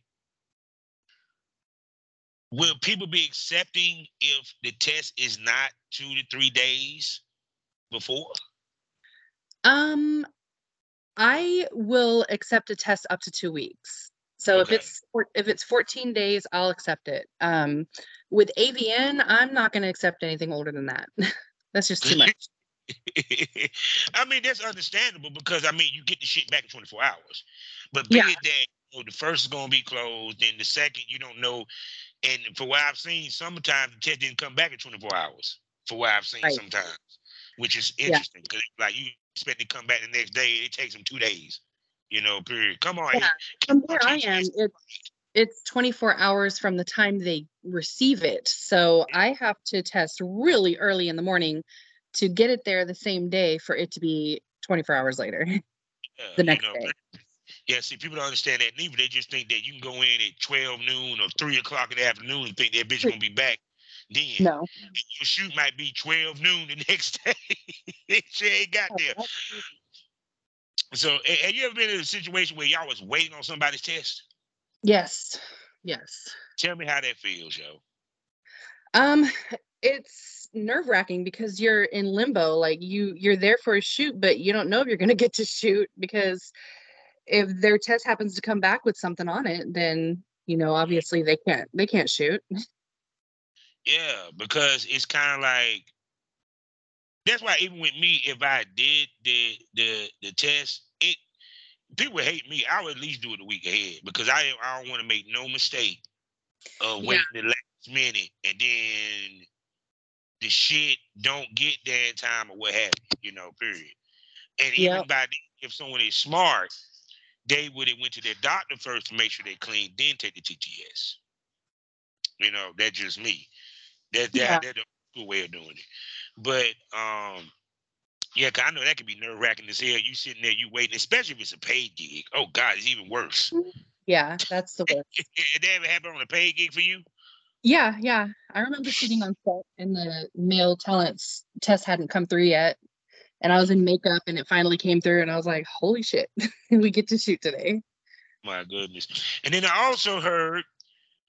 Will people be accepting if the test is not two to three days before? Um I will accept a test up to 2 weeks. So Okay. if it's if it's 14 days, I'll accept it. Um with AVN, I'm not going to accept anything older than that. (laughs) That's just too much. (laughs) I mean, that's understandable because I mean, you get the shit back in 24 hours. But being Yeah. that you know, the first is gonna be closed, then the second you don't know. And for what I've seen, sometimes the test didn't come back in 24 hours. For what I've seen Right. sometimes, which is interesting because like you expect to come back the next day, it takes them two days. You know, period. Come on, Yeah. From where I am, it's it's 24 hours from the time they receive it. So I have to test really early in the morning to get it there the same day for it to be 24 hours later. (laughs) Yeah, the you next know, day. Yeah, see, people don't understand that neither. They just think that you can go in at 12 noon or 3 o'clock in the afternoon and think that bitch gonna be back then. No. Your shoot might be 12 noon the (laughs) next day. she ain't got there. So, have you ever been in a situation where y'all was waiting on somebody's test? Yes. Yes. Tell me how that feels, yo. Um it's nerve-wracking because you're in limbo like you you're there for a shoot but you don't know if you're going (laughs) to get to shoot because if their test happens to come back with something on it then you know obviously they can't they can't shoot. Yeah, because it's kind of like that's why even with me, if I did the the the test, it people hate me. I would at least do it a week ahead because I I don't want to make no mistake of Yeah. waiting the last minute and then the shit don't get there in time or what have you, you know, period. And even Yep. by then, if someone is smart, they would have went to their doctor first to make sure they clean, then take the TTS. You know, that's just me. That that Yeah. that's the way of doing it. But um, yeah, 'cause I know that can be nerve wracking as hell. You sitting there, you waiting, especially if it's a paid gig. Oh God, it's even worse. Yeah, that's the worst. (laughs) Did that ever happen on a paid gig for you? Yeah, yeah. I remember sitting on set and the male talents test hadn't come through yet. And I was in makeup and it finally came through and I was like, holy shit, (laughs) we get to shoot today. My goodness. And then I also heard,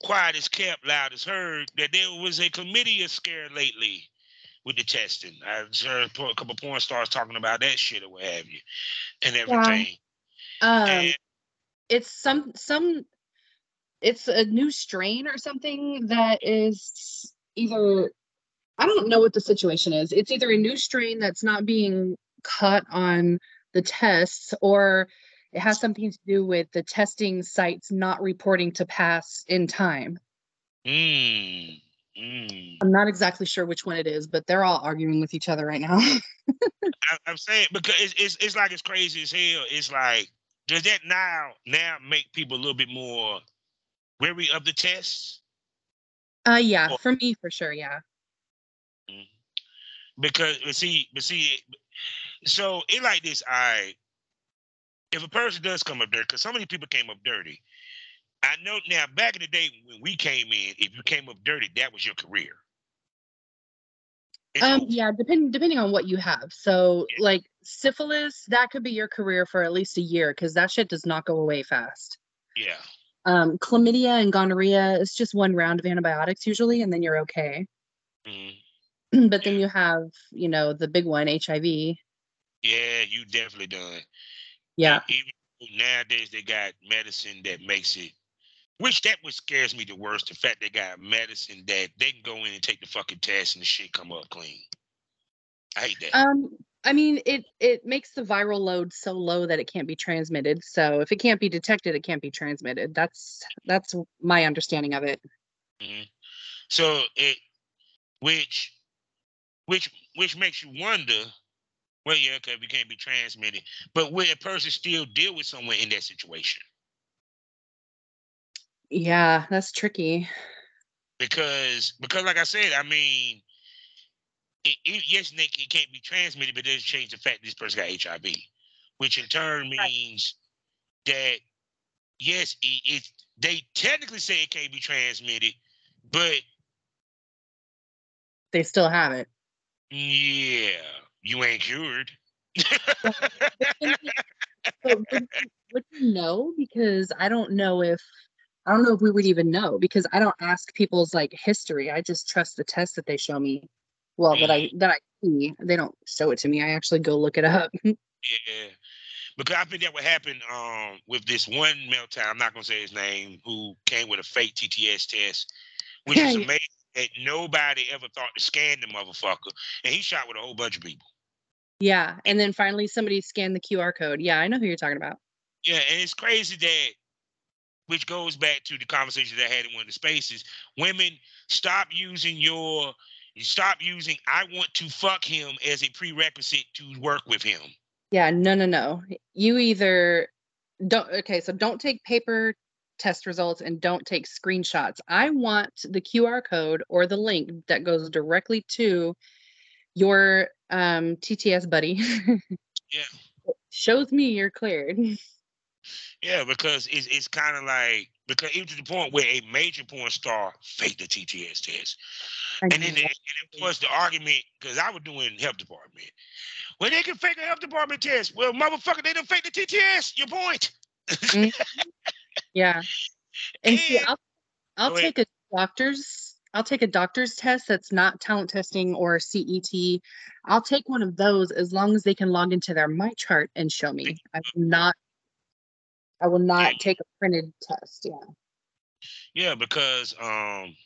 quiet as kept, loud as heard, that there was a chlamydia scare lately with the testing. I heard a couple porn stars talking about that shit or what have you, and everything. Um and it's some some it's a new strain or something that is either I don't know what the situation is. It's either a new strain that's not being caught on the tests or it has something to do with the testing sites not reporting to pass in time. mm, mm. I'm not exactly sure which one it is, but they're all arguing with each other right now. (laughs) I, I'm saying because it's, it's it's like it's crazy as hell. It's like does that now now make people a little bit more wary of the tests? uh yeah, Well- for me for sure, yeah. Because but see, but see, so it like this. I if a person does come up dirty, because so many people came up dirty. I know now. Back in the day when we came in, if you came up dirty, that was your career. It's Um, over. yeah, depending depending on what you have. So Yeah. like syphilis, that could be your career for at least a year because that shit does not go away fast. yeah. Um, chlamydia and gonorrhea is just one round of antibiotics usually, and then you're okay. Mhm. (clears throat) but then you have, you know, the big one, HIV. Yeah, you definitely done. Yeah. Even nowadays they got medicine that makes it which that what scares me the worst, the fact they got medicine that they can go in and take the fucking test and the shit come up clean. I hate that. Um, I mean, it it makes the viral load so low that it can't be transmitted. So if it can't be detected, it can't be transmitted. That's that's my understanding of it. Mm-hmm. So it which which which makes you wonder, well, yeah, okay, we can't be transmitted, but will a person still deal with someone in that situation? Yeah, that's tricky. because because like I said, I mean, it, it, yes, Nick, it can't be transmitted, but it doesn't change the fact this person got HIV, which in turn Right. means that yes, it, it they technically say it can't be transmitted, but They still have it. Yeah, you ain't cured. (laughs) Would, you- know? Because I don't know if I don't know if we would even know because I don't ask people's like history. I just trust the test that they show me. Well, that I that I see. They don't show it to me. I actually go look it up. (laughs) Yeah. Because I think that would happen um, with this one male time, I'm not gonna say his name, who came with a fake TTS test, which is amazing that nobody ever thought to scan the motherfucker. And he shot with a whole bunch of people. yeah, and then finally somebody scanned the QR code. Yeah, I know who you're talking about. Yeah, and it's crazy that which goes back to the conversation that I had in one of the spaces. Women, stop using your you stop using I want to fuck him as a prerequisite to work with him. Yeah, no, no, no. You either don't. Okay, so don't take paper test results and don't take screenshots. I want the QR code or the link that goes directly to your um, TTS buddy. (laughs) Yeah. Shows me you're cleared. (laughs) Yeah, because it's it's kind of like because even to the point where a major porn star faked the TTS test, and then and it was the argument because I was doing health department. Well, they can fake a health department test. Well, motherfucker, they don't fake the TTS. Your point. (laughs) Yeah. And see, I'll I'll take a doctor's I'll take a doctor's test that's not talent testing or CET. I'll take one of those as long as they can log into their my chart and show me. I will not I will not take a printed test. Yeah. Yeah, because um,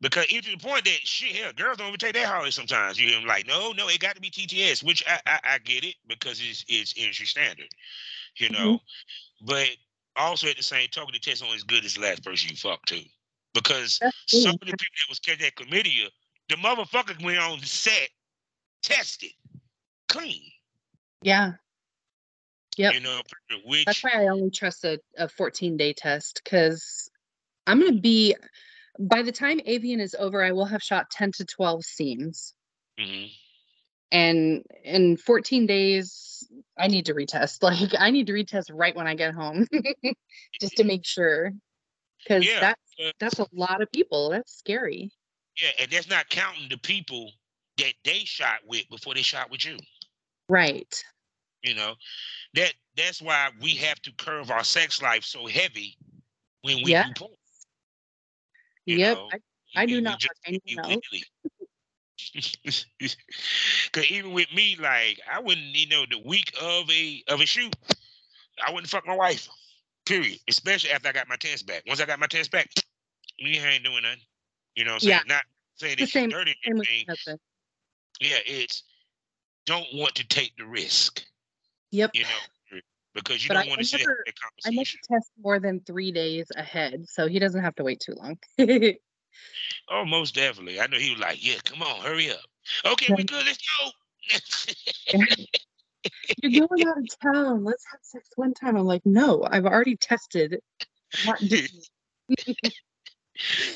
because even to the point that shit, hell, girls don't even take that hard sometimes. You hear them like, no, no, it got to be TTS, which I, I I get it because it's it's industry standard, you know. But also at the same token, the test only as good as the last person you fucked to. because some of the people that was catching that chlamydia, the motherfucker went on the set, tested, clean, Yeah. Yep. you know, which That's why I only trust a, a 14 day test because I'm going to be, by the time AVN is over, I will have shot 10 to 12 seams. Mhm. And in 14 days, I need to retest. (laughs) Like, I need to retest right when I get home (laughs) just to make sure. Because Yeah, that's, uh, that's a lot of people. That's scary. yeah, and that's not counting the people that they shot with before they shot with you. Right. You know, that that's why we have to curve our sex life so heavy when we Yeah. do porn. you yep. know? I, I do not just anyone else. Cause even with me, like I wouldn't, you know, the week of a of a shoot, I wouldn't fuck my wife. Period. Especially after I got my test back. Once I got my test back, (tsk) me ain't doing nothing. You know what I'm saying? Yeah. Not saying The same- dirty Same anything. Yeah, it's don't want to take the risk, Yep. you know, because you But don't I- want to sit never- I never test more than three days ahead, so he doesn't have to wait too long. (laughs) Oh, most definitely. I know he was like, "Yeah, come on, hurry up." Okay, we good. Let's go. You're going out of town. Let's have sex one time. I'm like, no, I've already tested. I'm not doing it."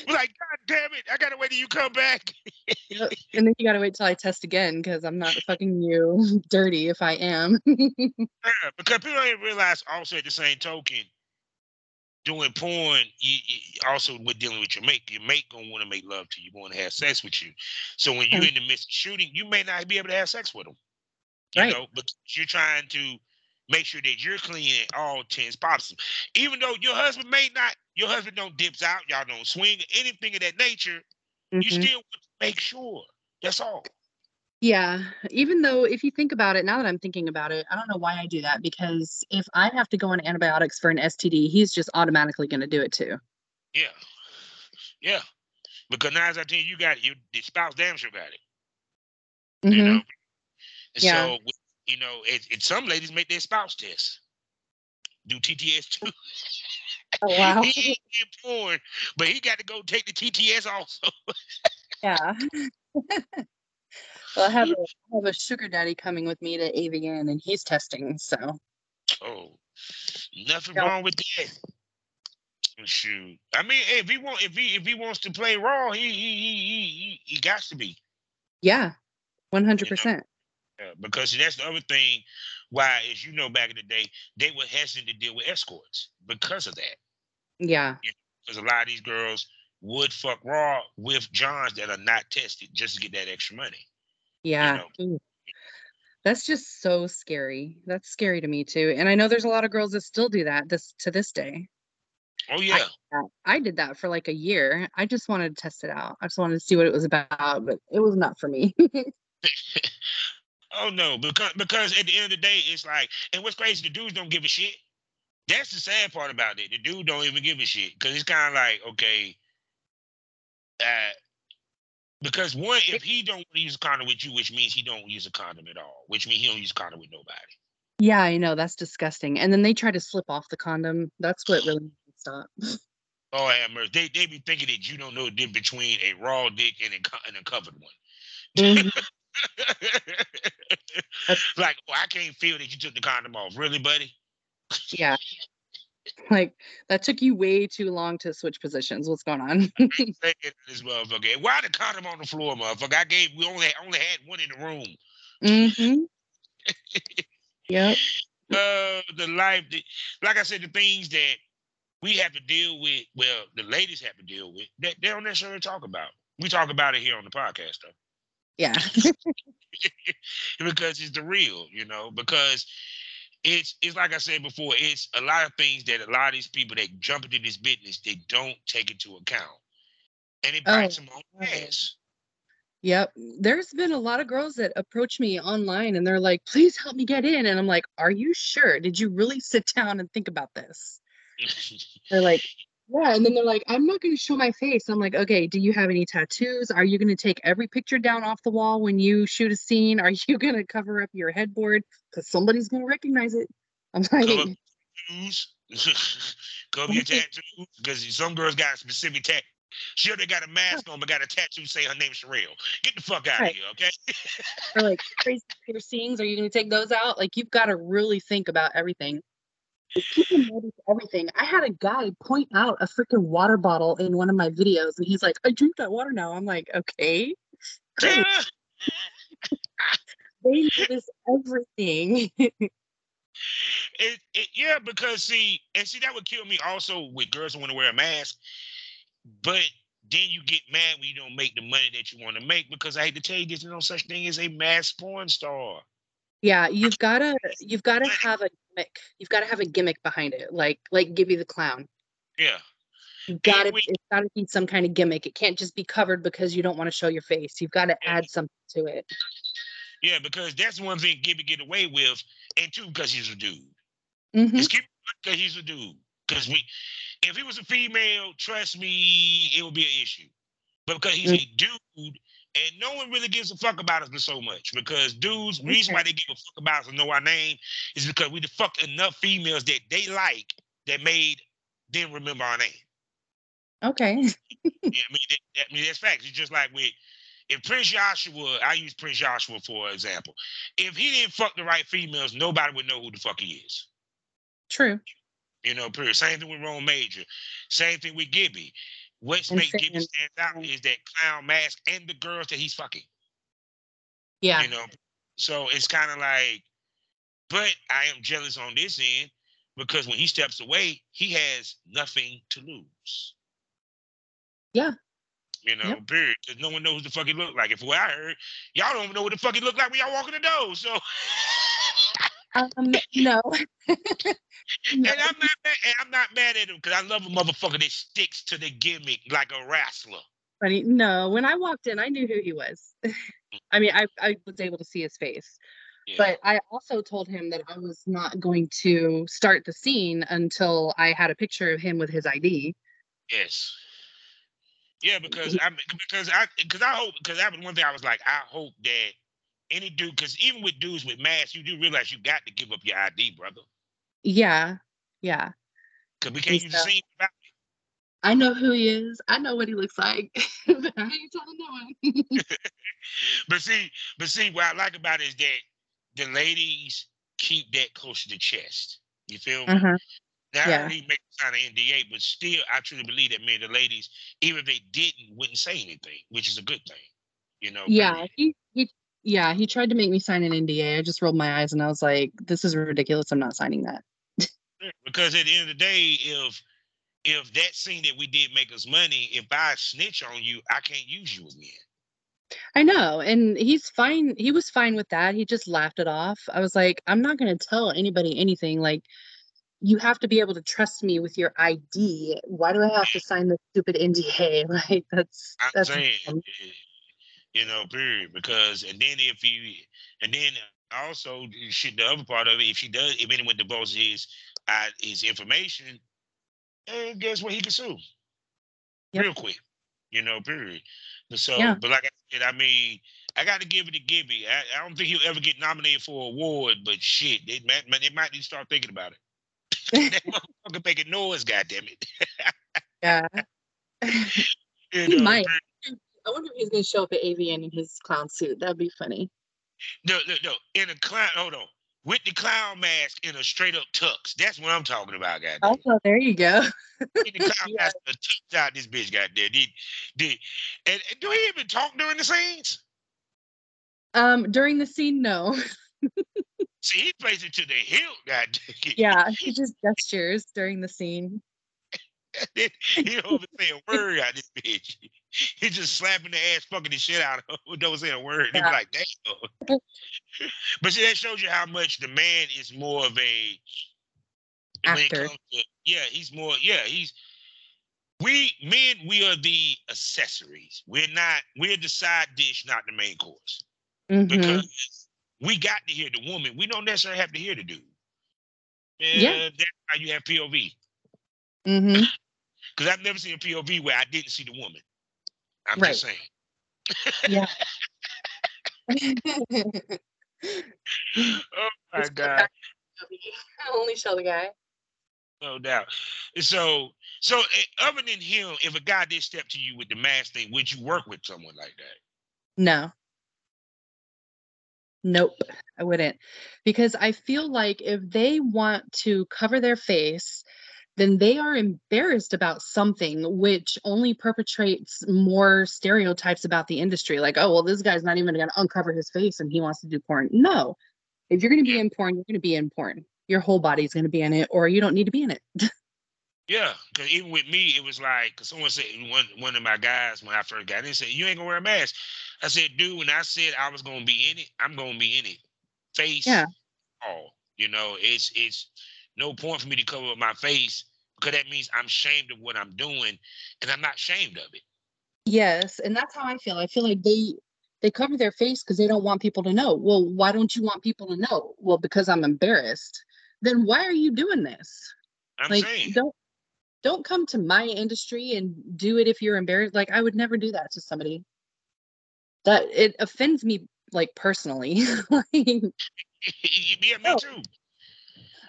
like, God damn it, I gotta wait till you come back. And then you gotta wait till I test again because I'm not fucking you (laughs) dirty if I am. (laughs) Yeah, because people don't even realize also at the same token, doing porn, you, you also with dealing with your mate, your mate gonna want to make love to you, want to have sex with you. So when you're in the midst of shooting, you may not be able to have sex with them. You Right. know, but you're trying to make sure that you're clean at all times possible. Even though your husband may not, your husband don't dips out, y'all don't swing, anything of that nature, you Mhm. still want to make sure. That's all. Yeah, even though if you think about it, now that I'm thinking about it, I don't know why I do that because if I have to go on antibiotics for an STD, he's just automatically going to do it too. Yeah. Yeah. Because nine out of ten, you got it. You the spouse damn sure got it. You Mhm. know. And Yeah. So you know, it, it, some ladies make their spouse test. Do TTS too. (laughs) Oh, (laughs) wow. he ain't in porn, but he got to go take the TTS also. Yeah. (laughs) well, I have a, I have a sugar daddy coming with me to AVN and he's testing. So, Oh, nothing Yeah. wrong with that. Shoot, I mean, if he want, if he if he wants to play raw, he he he he he, he got to be. yeah, 100%. Because that's the other thing. Why, as you know, back in the day, they were hesitant to deal with escorts because of that. Yeah. Because a lot of these girls would fuck raw with Johns that are not tested just to get that extra money. Yeah. Ooh. That's just so scary. That's scary to me too. And I know there's a lot of girls that still do that this to this day. Oh yeah, that. I did that for like a year. I just wanted to test it out. I just wanted to see what it was about, but it was not for me. (laughs) (laughs) oh no, because because at the end of the day, it's like, and what's crazy, the dudes don't give a shit. That's the sad part about it. The dude don't even give a shit because it's kind of like, okay, uh, because one, if he don't want to use a condom with you, which means he don't use a condom at all, which means he don't use a condom with nobody. yeah, I know. That's disgusting. And then they try to slip off the condom. That's what really needs to stop. (sighs) Oh, have mercy. They they be thinking that you don't know the difference between a raw dick and a, and a covered one. (laughs) Mhm. like, oh, I can't feel that you took the condom off. Really, buddy? yeah. (laughs) Like that took you way too long to switch positions. What's going on? This (laughs) motherfucker. Why the condom on the floor, motherfucker? I gave. We only only had one in the room. Mm-hmm. Yep. (laughs) Uh, the life. That, like I said, the things that we have to deal with. Well, the ladies have to deal with. That they don't necessarily talk about. We talk about it here on the podcast, though. Yeah. because it's the real, you know, because it's it's like I said before, it's a lot of things that a lot of these people that jump into this business, they don't take into account. And it Oh, bites them on the ass. Yep. There's been a lot of girls that approach me online and they're like, please help me get in. And I'm like, are you sure? Did you really sit (laughs) down and think about this? (laughs) They're like, yeah. And then they're like, I'm not going to show my face. I'm like, okay, do you have any tattoos? Are you going to take every picture down off the wall when you shoot a scene? Are you (laughs) going to cover up your headboard? Because somebody's going to recognize it. I'm like, Cover tattoos. (laughs) Cover your tattoos. Because some girls got specific tat. Sure, they got a mask on, but got a tattoo say her name's Sherelle. Get the fuck out Right. of here, okay? (laughs) or like crazy piercings. Are you going to take those out? Like, you've got to really think about everything. People notice everything. I had a guy point out a freaking water bottle in one of my videos, and he's like, I drink that water now. I'm like, okay. Great. (laughs) They notice everything. (laughs) it, it, yeah, because see, and see that would kill me also with girls who want to wear a mask. But then you get mad when you don't make the money that you want to make because I hate to tell you, there's no such thing as a mass porn star. Yeah, you've gotta you've gotta have a gimmick. You've gotta have a gimmick behind it. Like like give Gibby the clown. Yeah, You've gotta we- it's gotta be some kind of gimmick. It can't just be covered because you don't want to show your face. You've got to add something to it. yeah, because that's one thing Gibby get away with, and two because he's a dude. Mhm. It's because he's a dude. Because we, if he was a female, trust me, it would be an issue. But because he's a dude, and no one really gives a fuck about us so much. Because dudes, reason why they give a fuck about us and know our name is because we the fuck enough females that they like that made them remember our name. Okay. (laughs) Yeah, I mean, that, that- I mean that's facts. It's just like with if Prince Yahshua, I use Prince Yahshua for example. If he didn't fuck the right females, nobody would know who the fuck he is. True. You know, period. Same thing with Rome Major. Same thing with Gibby. What And makes saying- Gibby stand out is that clown mask and the girls that he's fucking. Yeah. You know, so it's kind of like, but I am jealous on this end because when he steps away, he has nothing to lose. Yeah. You know, Yep. period. Because no one knows what the fuck he look like. If what I heard, y'all don't know what the fuck he look like when y'all walk in the door. So, (laughs) Um, no. (laughs) No. and I'm not mad, and I'm not mad at him because I love a motherfucker that sticks to the gimmick like a wrestler. Funny. No, when I walked in, I knew who he was. (laughs) I mean, I, I was able to see his face, Yeah. but I also told him that I was not going to start the scene until I had a picture of him with his ID. Yes. Yeah, because I because I because I hope because that was one thing I was like I hope that any dude because even with dudes with masks you do realize you got to give up your ID, brother, Yeah. Yeah. because we can't use sir. scene. I know who he is. I know what he looks like. but (laughs) I ain't telling no one. But see, but see, what I like about it is that the ladies keep that close to the chest. You feel me? uh-huh. Now I yeah. make a sign of NDA, but still, I truly believe that many of the ladies, even if they didn't, wouldn't say anything, which is a good thing. You know? Yeah. He, he yeah, he tried to make me sign an NDA. I just rolled my eyes and I was like, this is ridiculous. I'm not signing that. Because at the end of the day, if if that scene that we did make us money, if I snitch on you, I can't use you again. I know. And he's fine. He was fine with that. He just laughed it off. I was like, I'm not going to tell anybody anything. Like, you have to be able to trust me with your ID. Why do I have to sign this stupid NDA? (laughs) Like, that's, I'm that's, saying, you know, period. Because and then if you and then also shit, the other part of it, if she does, if anyone divulges his uh, his information, eh, guess what? He can sue Yep. real quick. You know, period. But so, Yeah. but like I said, I mean, I got to give it to Gibby. I, I don't think he'll ever get nominated for an award, but shit, they might, they might need to start thinking about it. (laughs) that (laughs) motherfucker making noise, goddamn it. (laughs) yeah. You He know, might. period. I wonder if he's going to show up at AVN in his clown suit. That'd be funny. No, no, no. In a clown, hold on. With the clown mask in a straight up tux. That's what I'm talking about, goddamn. Oh, there you go. With the clown yeah. (laughs) mask, a tux out this bitch, goddamn. Did, did, and, and do he even talk during the scenes? Um, during the scene, no. See, he plays it to the hilt, goddamn. Yeah, (laughs) he just gestures during the scene. (laughs) he don't even say a word out this bitch. He just slapping the ass, fucking the shit out of her. (laughs) Don't say a word. He be like, damn. (laughs) but see, that shows you how much the man is more of a Actor. to- yeah, he's more. Yeah, he's. We men, we are the accessories. We're not. We're the side dish, not the main course. Mhm. Because we got to hear the woman. We don't necessarily have to hear the dude. Yeah. that's how you have POV. Mhm. Because I've never seen a POV where I didn't see the woman. I'm Right. just saying. Yeah. (laughs) Oh my Just go god, back (laughs) Only show the guy. no doubt. So, so eh, other than him, if a guy did step to you with the mask thing, would you work with someone like that? No. Nope, I wouldn't. Because I feel like if they want to cover their face, then they are embarrassed about something which only perpetrates more stereotypes about the industry. Like, oh, well, this guy's not even going to uncover his face and he wants to do porn. No. If you're going to be in porn, you're going to be in porn. Your whole body's going to be in it, or you don't need to be in it. (laughs) Yeah, because even with me, it was like, cause someone said one one of my guys when I first got in said, "You ain't gonna wear a mask." I said, "Dude, when I said I was gonna be in it, I'm gonna be in it, face, Yeah. all. You know, it's it's no point for me to cover up my face because that means I'm ashamed of what I'm doing, and I'm not ashamed of it. Yes, and that's how I feel. I feel like they they cover their face because they don't want people to know. Well, why don't you want people to know? Well, because I'm embarrassed. Then why are you doing this? I'm like saying, don't don't come to my industry and do it if you're embarrassed. Like I would never do that to somebody. That it offends me like personally. (laughs) like (laughs) yeah, me No. too.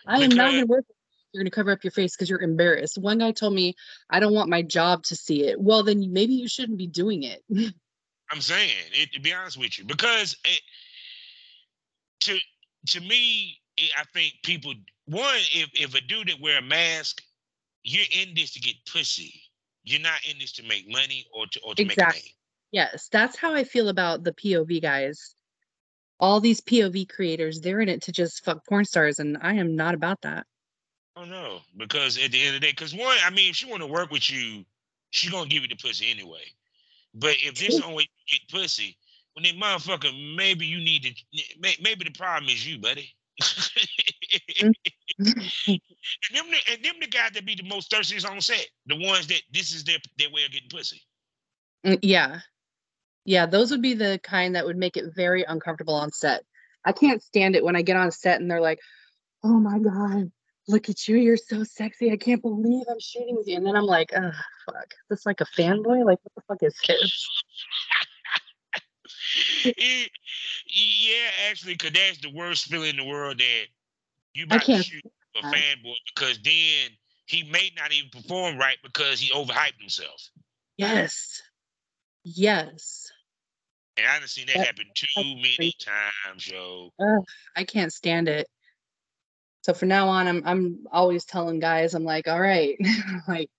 I am not Because- gonna work. with you. You're gonna cover up your face because you're embarrassed. One guy told me I don't want my job to see it. Well, then maybe you shouldn't be doing it. (laughs) I'm saying it to be honest with you because it, to to me, it, I think people one if if a dude that wear a mask, you're in this to get pussy. you're not in this to make money or to or to make a Exactly. name. Yes, that's how I feel about the POV guys. All these POV creators, they're in it to just fuck porn stars, and I am not about that. Oh no, because at the end of the day, because one, I mean, if she want to work with you, she gonna give you the pussy anyway. But if this the only way you get pussy, well they motherfucker, maybe you need to. Maybe the problem is you, buddy. Mm. and them, the, and them the guys that be the most thirstiest on set, the ones that this is their their way of getting pussy. Mm, yeah. Yeah, those would be the kind that would make it very uncomfortable on set. I can't stand it when I get on set and they're like, oh my God, look at you. You're so sexy. I can't believe I'm shooting with you. And then I'm like, oh, fuck. Is this like a fanboy? Like, what the fuck is this? (laughs) Yeah, actually, because that's the worst feeling in the world that you to shoot a fanboy because then he may not even perform right because he overhyped himself. Yes. Yes. And I done seen that That- happen too many times, yo. Ugh, I can't stand it. So from now on, I'm I'm always telling guys, I'm like, all right, (laughs) like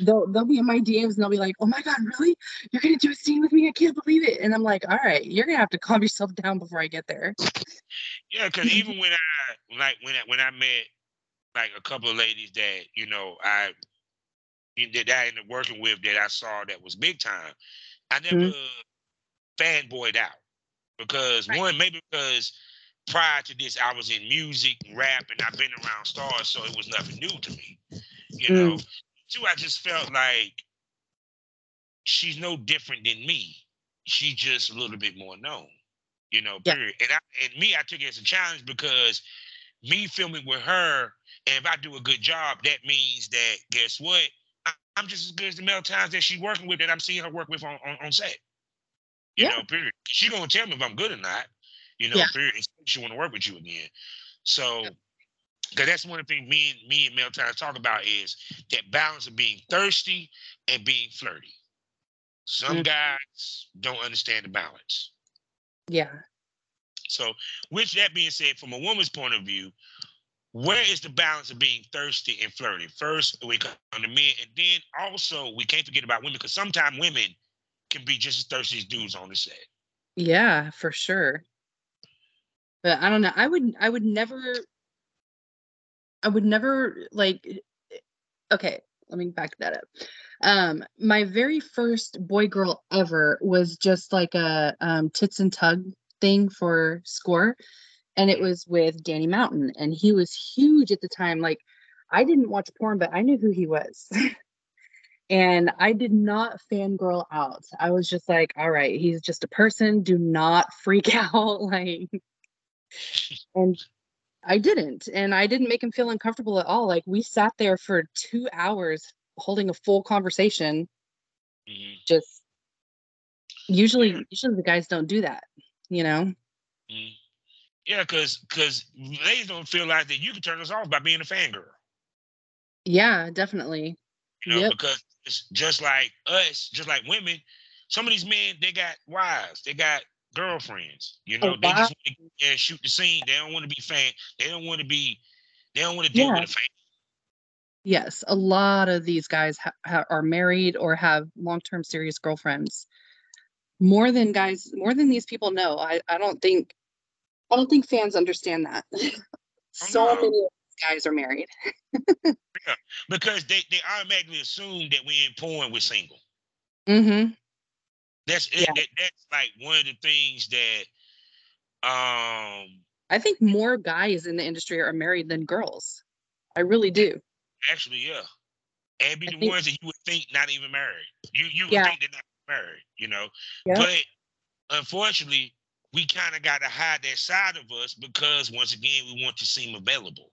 they'll they'll be in my DMs and they'll be like, oh my god, really? You're gonna do a scene with me? I can't believe it. And I'm like, all right, you're gonna have to calm (laughs) yourself down before I get there. Yeah, because even when I like when I when I met like a couple of ladies that you know I that I ended up working with that I saw that was big time, I mm-hmm. never fanboyed out because Right. one maybe because prior to this I was in music and rap and I've been around stars, so it was nothing new to me. You know, mm. two I just felt like she's no different than me. She's just a little bit more known. You know, Yeah. period. And I, and me, I took it as a challenge because me filming with her, and if I do a good job, that means that guess what? I'm just as good as the male times that she's working with that I'm seeing her work with on, on, on set. You Yeah. know, period. She gonna tell me if I'm good or not. You know, Yeah. period. She want to work with you again. So, because that's one of the things me and me and Mel Times talk about is that balance of being thirsty and being flirty. Some Mhm. guys don't understand the balance. Yeah. So, with that being said, from a woman's point of view, where is the balance of being thirsty and flirty? First, we come to men, and then also we can't forget about women because sometimes women can be just as thirsty as dudes on the set. Yeah, for sure. But I don't know. I would I would never I would never like okay, let me back that up. Um my very first boy girl ever was just like a um tits and tug thing for score and it was with Danny Mountain and he was huge at the time like I didn't watch porn but I knew who he was. (laughs) and I did not fangirl out. I was just like, all right, he's just a person. Do not freak (laughs) out. Like, and I didn't. And I didn't make him feel uncomfortable at all. Like, we sat there for two hours holding a full conversation. Mhm, Just usually, Yeah. usually the guys don't do that, you know? mhm. Yeah, because because they don't feel like that you can turn us off by being a fangirl. Yeah, definitely. You know, Yep. because it's just like us, just like women, some of these men, they got wives, they got girlfriends. You know, Oh, they wow. just want to get there and shoot the scene. They don't want to be fan. They don't want to be. They don't want to deal Yeah. with a fan. Yes, a lot of these guys ha- ha- are married or have long-term serious girlfriends. More than guys, more than these people know. I, I don't think, I don't think fans understand that. (laughs) so many of these guys are married. (laughs) because they, they automatically assume that we're in porn we're single. Mm-hmm. That's Yeah. it, that's like one of the things that um I think more guys in the industry are married than girls. I really do. actually yeah. And be I the think- ones that you would think not even married. You you would Yeah. think they're not married, you know. But unfortunately, we kind of got to hide that side of us because once again, we want to seem available.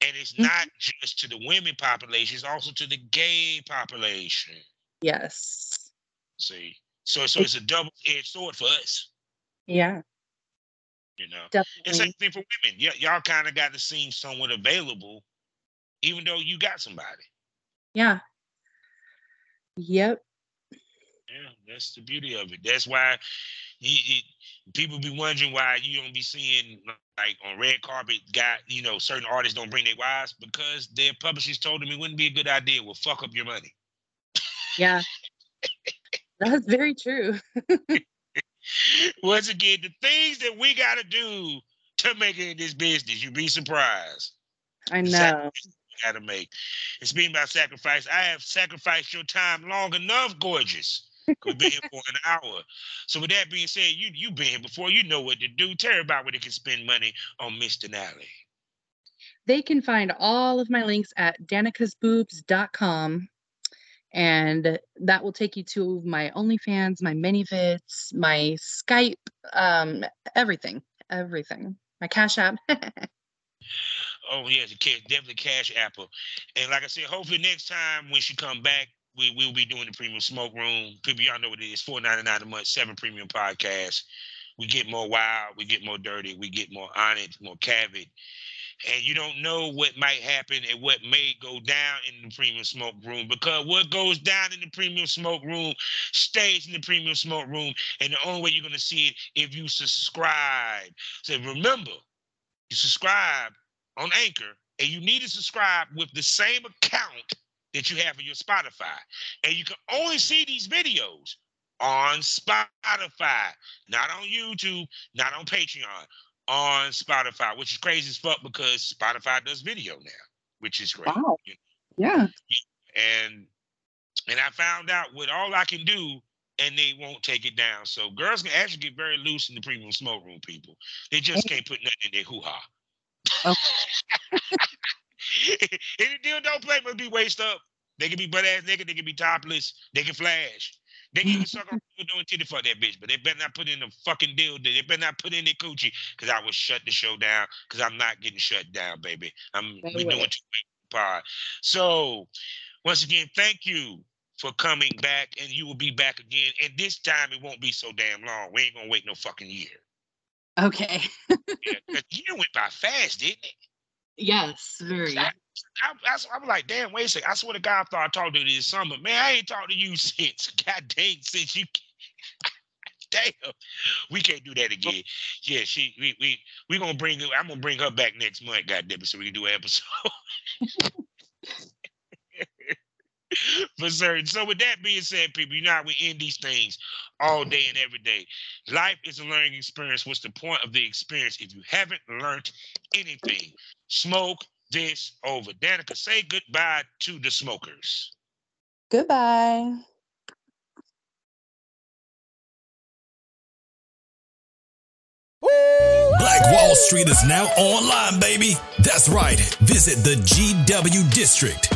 And it's Mhm. not just to the women population, it's also to the gay population. Yes. See? So so it's a double-edged sword for us, Yeah, you know. Definitely. same thing for women. Y- y'all kind of got to seem somewhat available, even though you got somebody. Yeah. Yep. Yeah, that's the beauty of it. That's why you, you, people be wondering why you don't be seeing like on red carpet, got you know certain artists don't bring their wives because their publishers told them it wouldn't be a good idea. Will fuck up your money. Yeah. That's very true. (laughs) Once again, the things that we got to do to make it in this business, you'd be surprised. I know. got to make. It's been about sacrifice, I have sacrificed your time long enough, gorgeous. We've been here for an hour. So with that being said, you you've been here before. You know what to do. Tell everybody where they can spend money on Mr. Nally. They can find all of my links at danicasboobs.com. And that will take you to my OnlyFans, my ManyVids, my Skype, um, everything, everything. My Cash App. (laughs) Oh yes, definitely Cash Apple. And like I said, hopefully next time when she come back, we will be doing the premium smoke room. People, y'all know what it is, four ninety nine a month, seven premium podcasts. We get more wild, we get more dirty, we get more honest, more cavid. And you don't know what might happen and what may go down in the premium smoke room because what goes down in the premium smoke room stays in the premium smoke room. And the only way you're gonna see it if you subscribe. So remember, you subscribe on Anchor, and you need to subscribe with the same account that you have for your Spotify. And you can only see these videos on Spotify, not on YouTube, not on Patreon, on Spotify, which is crazy as fuck because Spotify does video now, which is great. Wow. you yeah. and and I found out what all I can do, and they won't take it down. So girls can actually get very loose in the premium smoke room. People, they just can't put nothing in their hoo ha. Oh. (laughs) Any deal don't play must be waist up. They can be butt ass naked. They can be topless. They can flash. They can suck on doing titty fuck that bitch, but they better not put in the fucking deal. They better not put in their coochie because I will shut the show down because I'm not getting shut down, baby. I'm we doing two pod. So once again, thank you for coming back, and you will be back again. And this time it won't be so damn long. We ain't gonna wait no fucking year. Okay. (laughs) Yeah, year went by fast, didn't it? Yes, very. I, I'm like, damn, wait a second. I swear to God, I thought I talked to you this summer. Man, I ain't talked to you (laughs) since. God dang, since you. (laughs) damn, we can't do that again. Yeah, she, we, we, we gonna bring. I'm gonna bring her back next month. God damn it, so we can do an episode. (laughs) (laughs) For certain. So with that being said, people, you know how we end these things all day and every day. Life is a learning experience. What's the point of the experience if you haven't learned anything? Smoke this over. Danica, say goodbye to the smokers. Goodbye. Black Wall Street is now online, baby. That's right. Visit the GW District.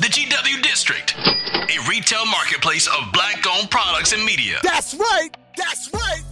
The GW District, a retail marketplace of black owned products and media. That's right. That's right.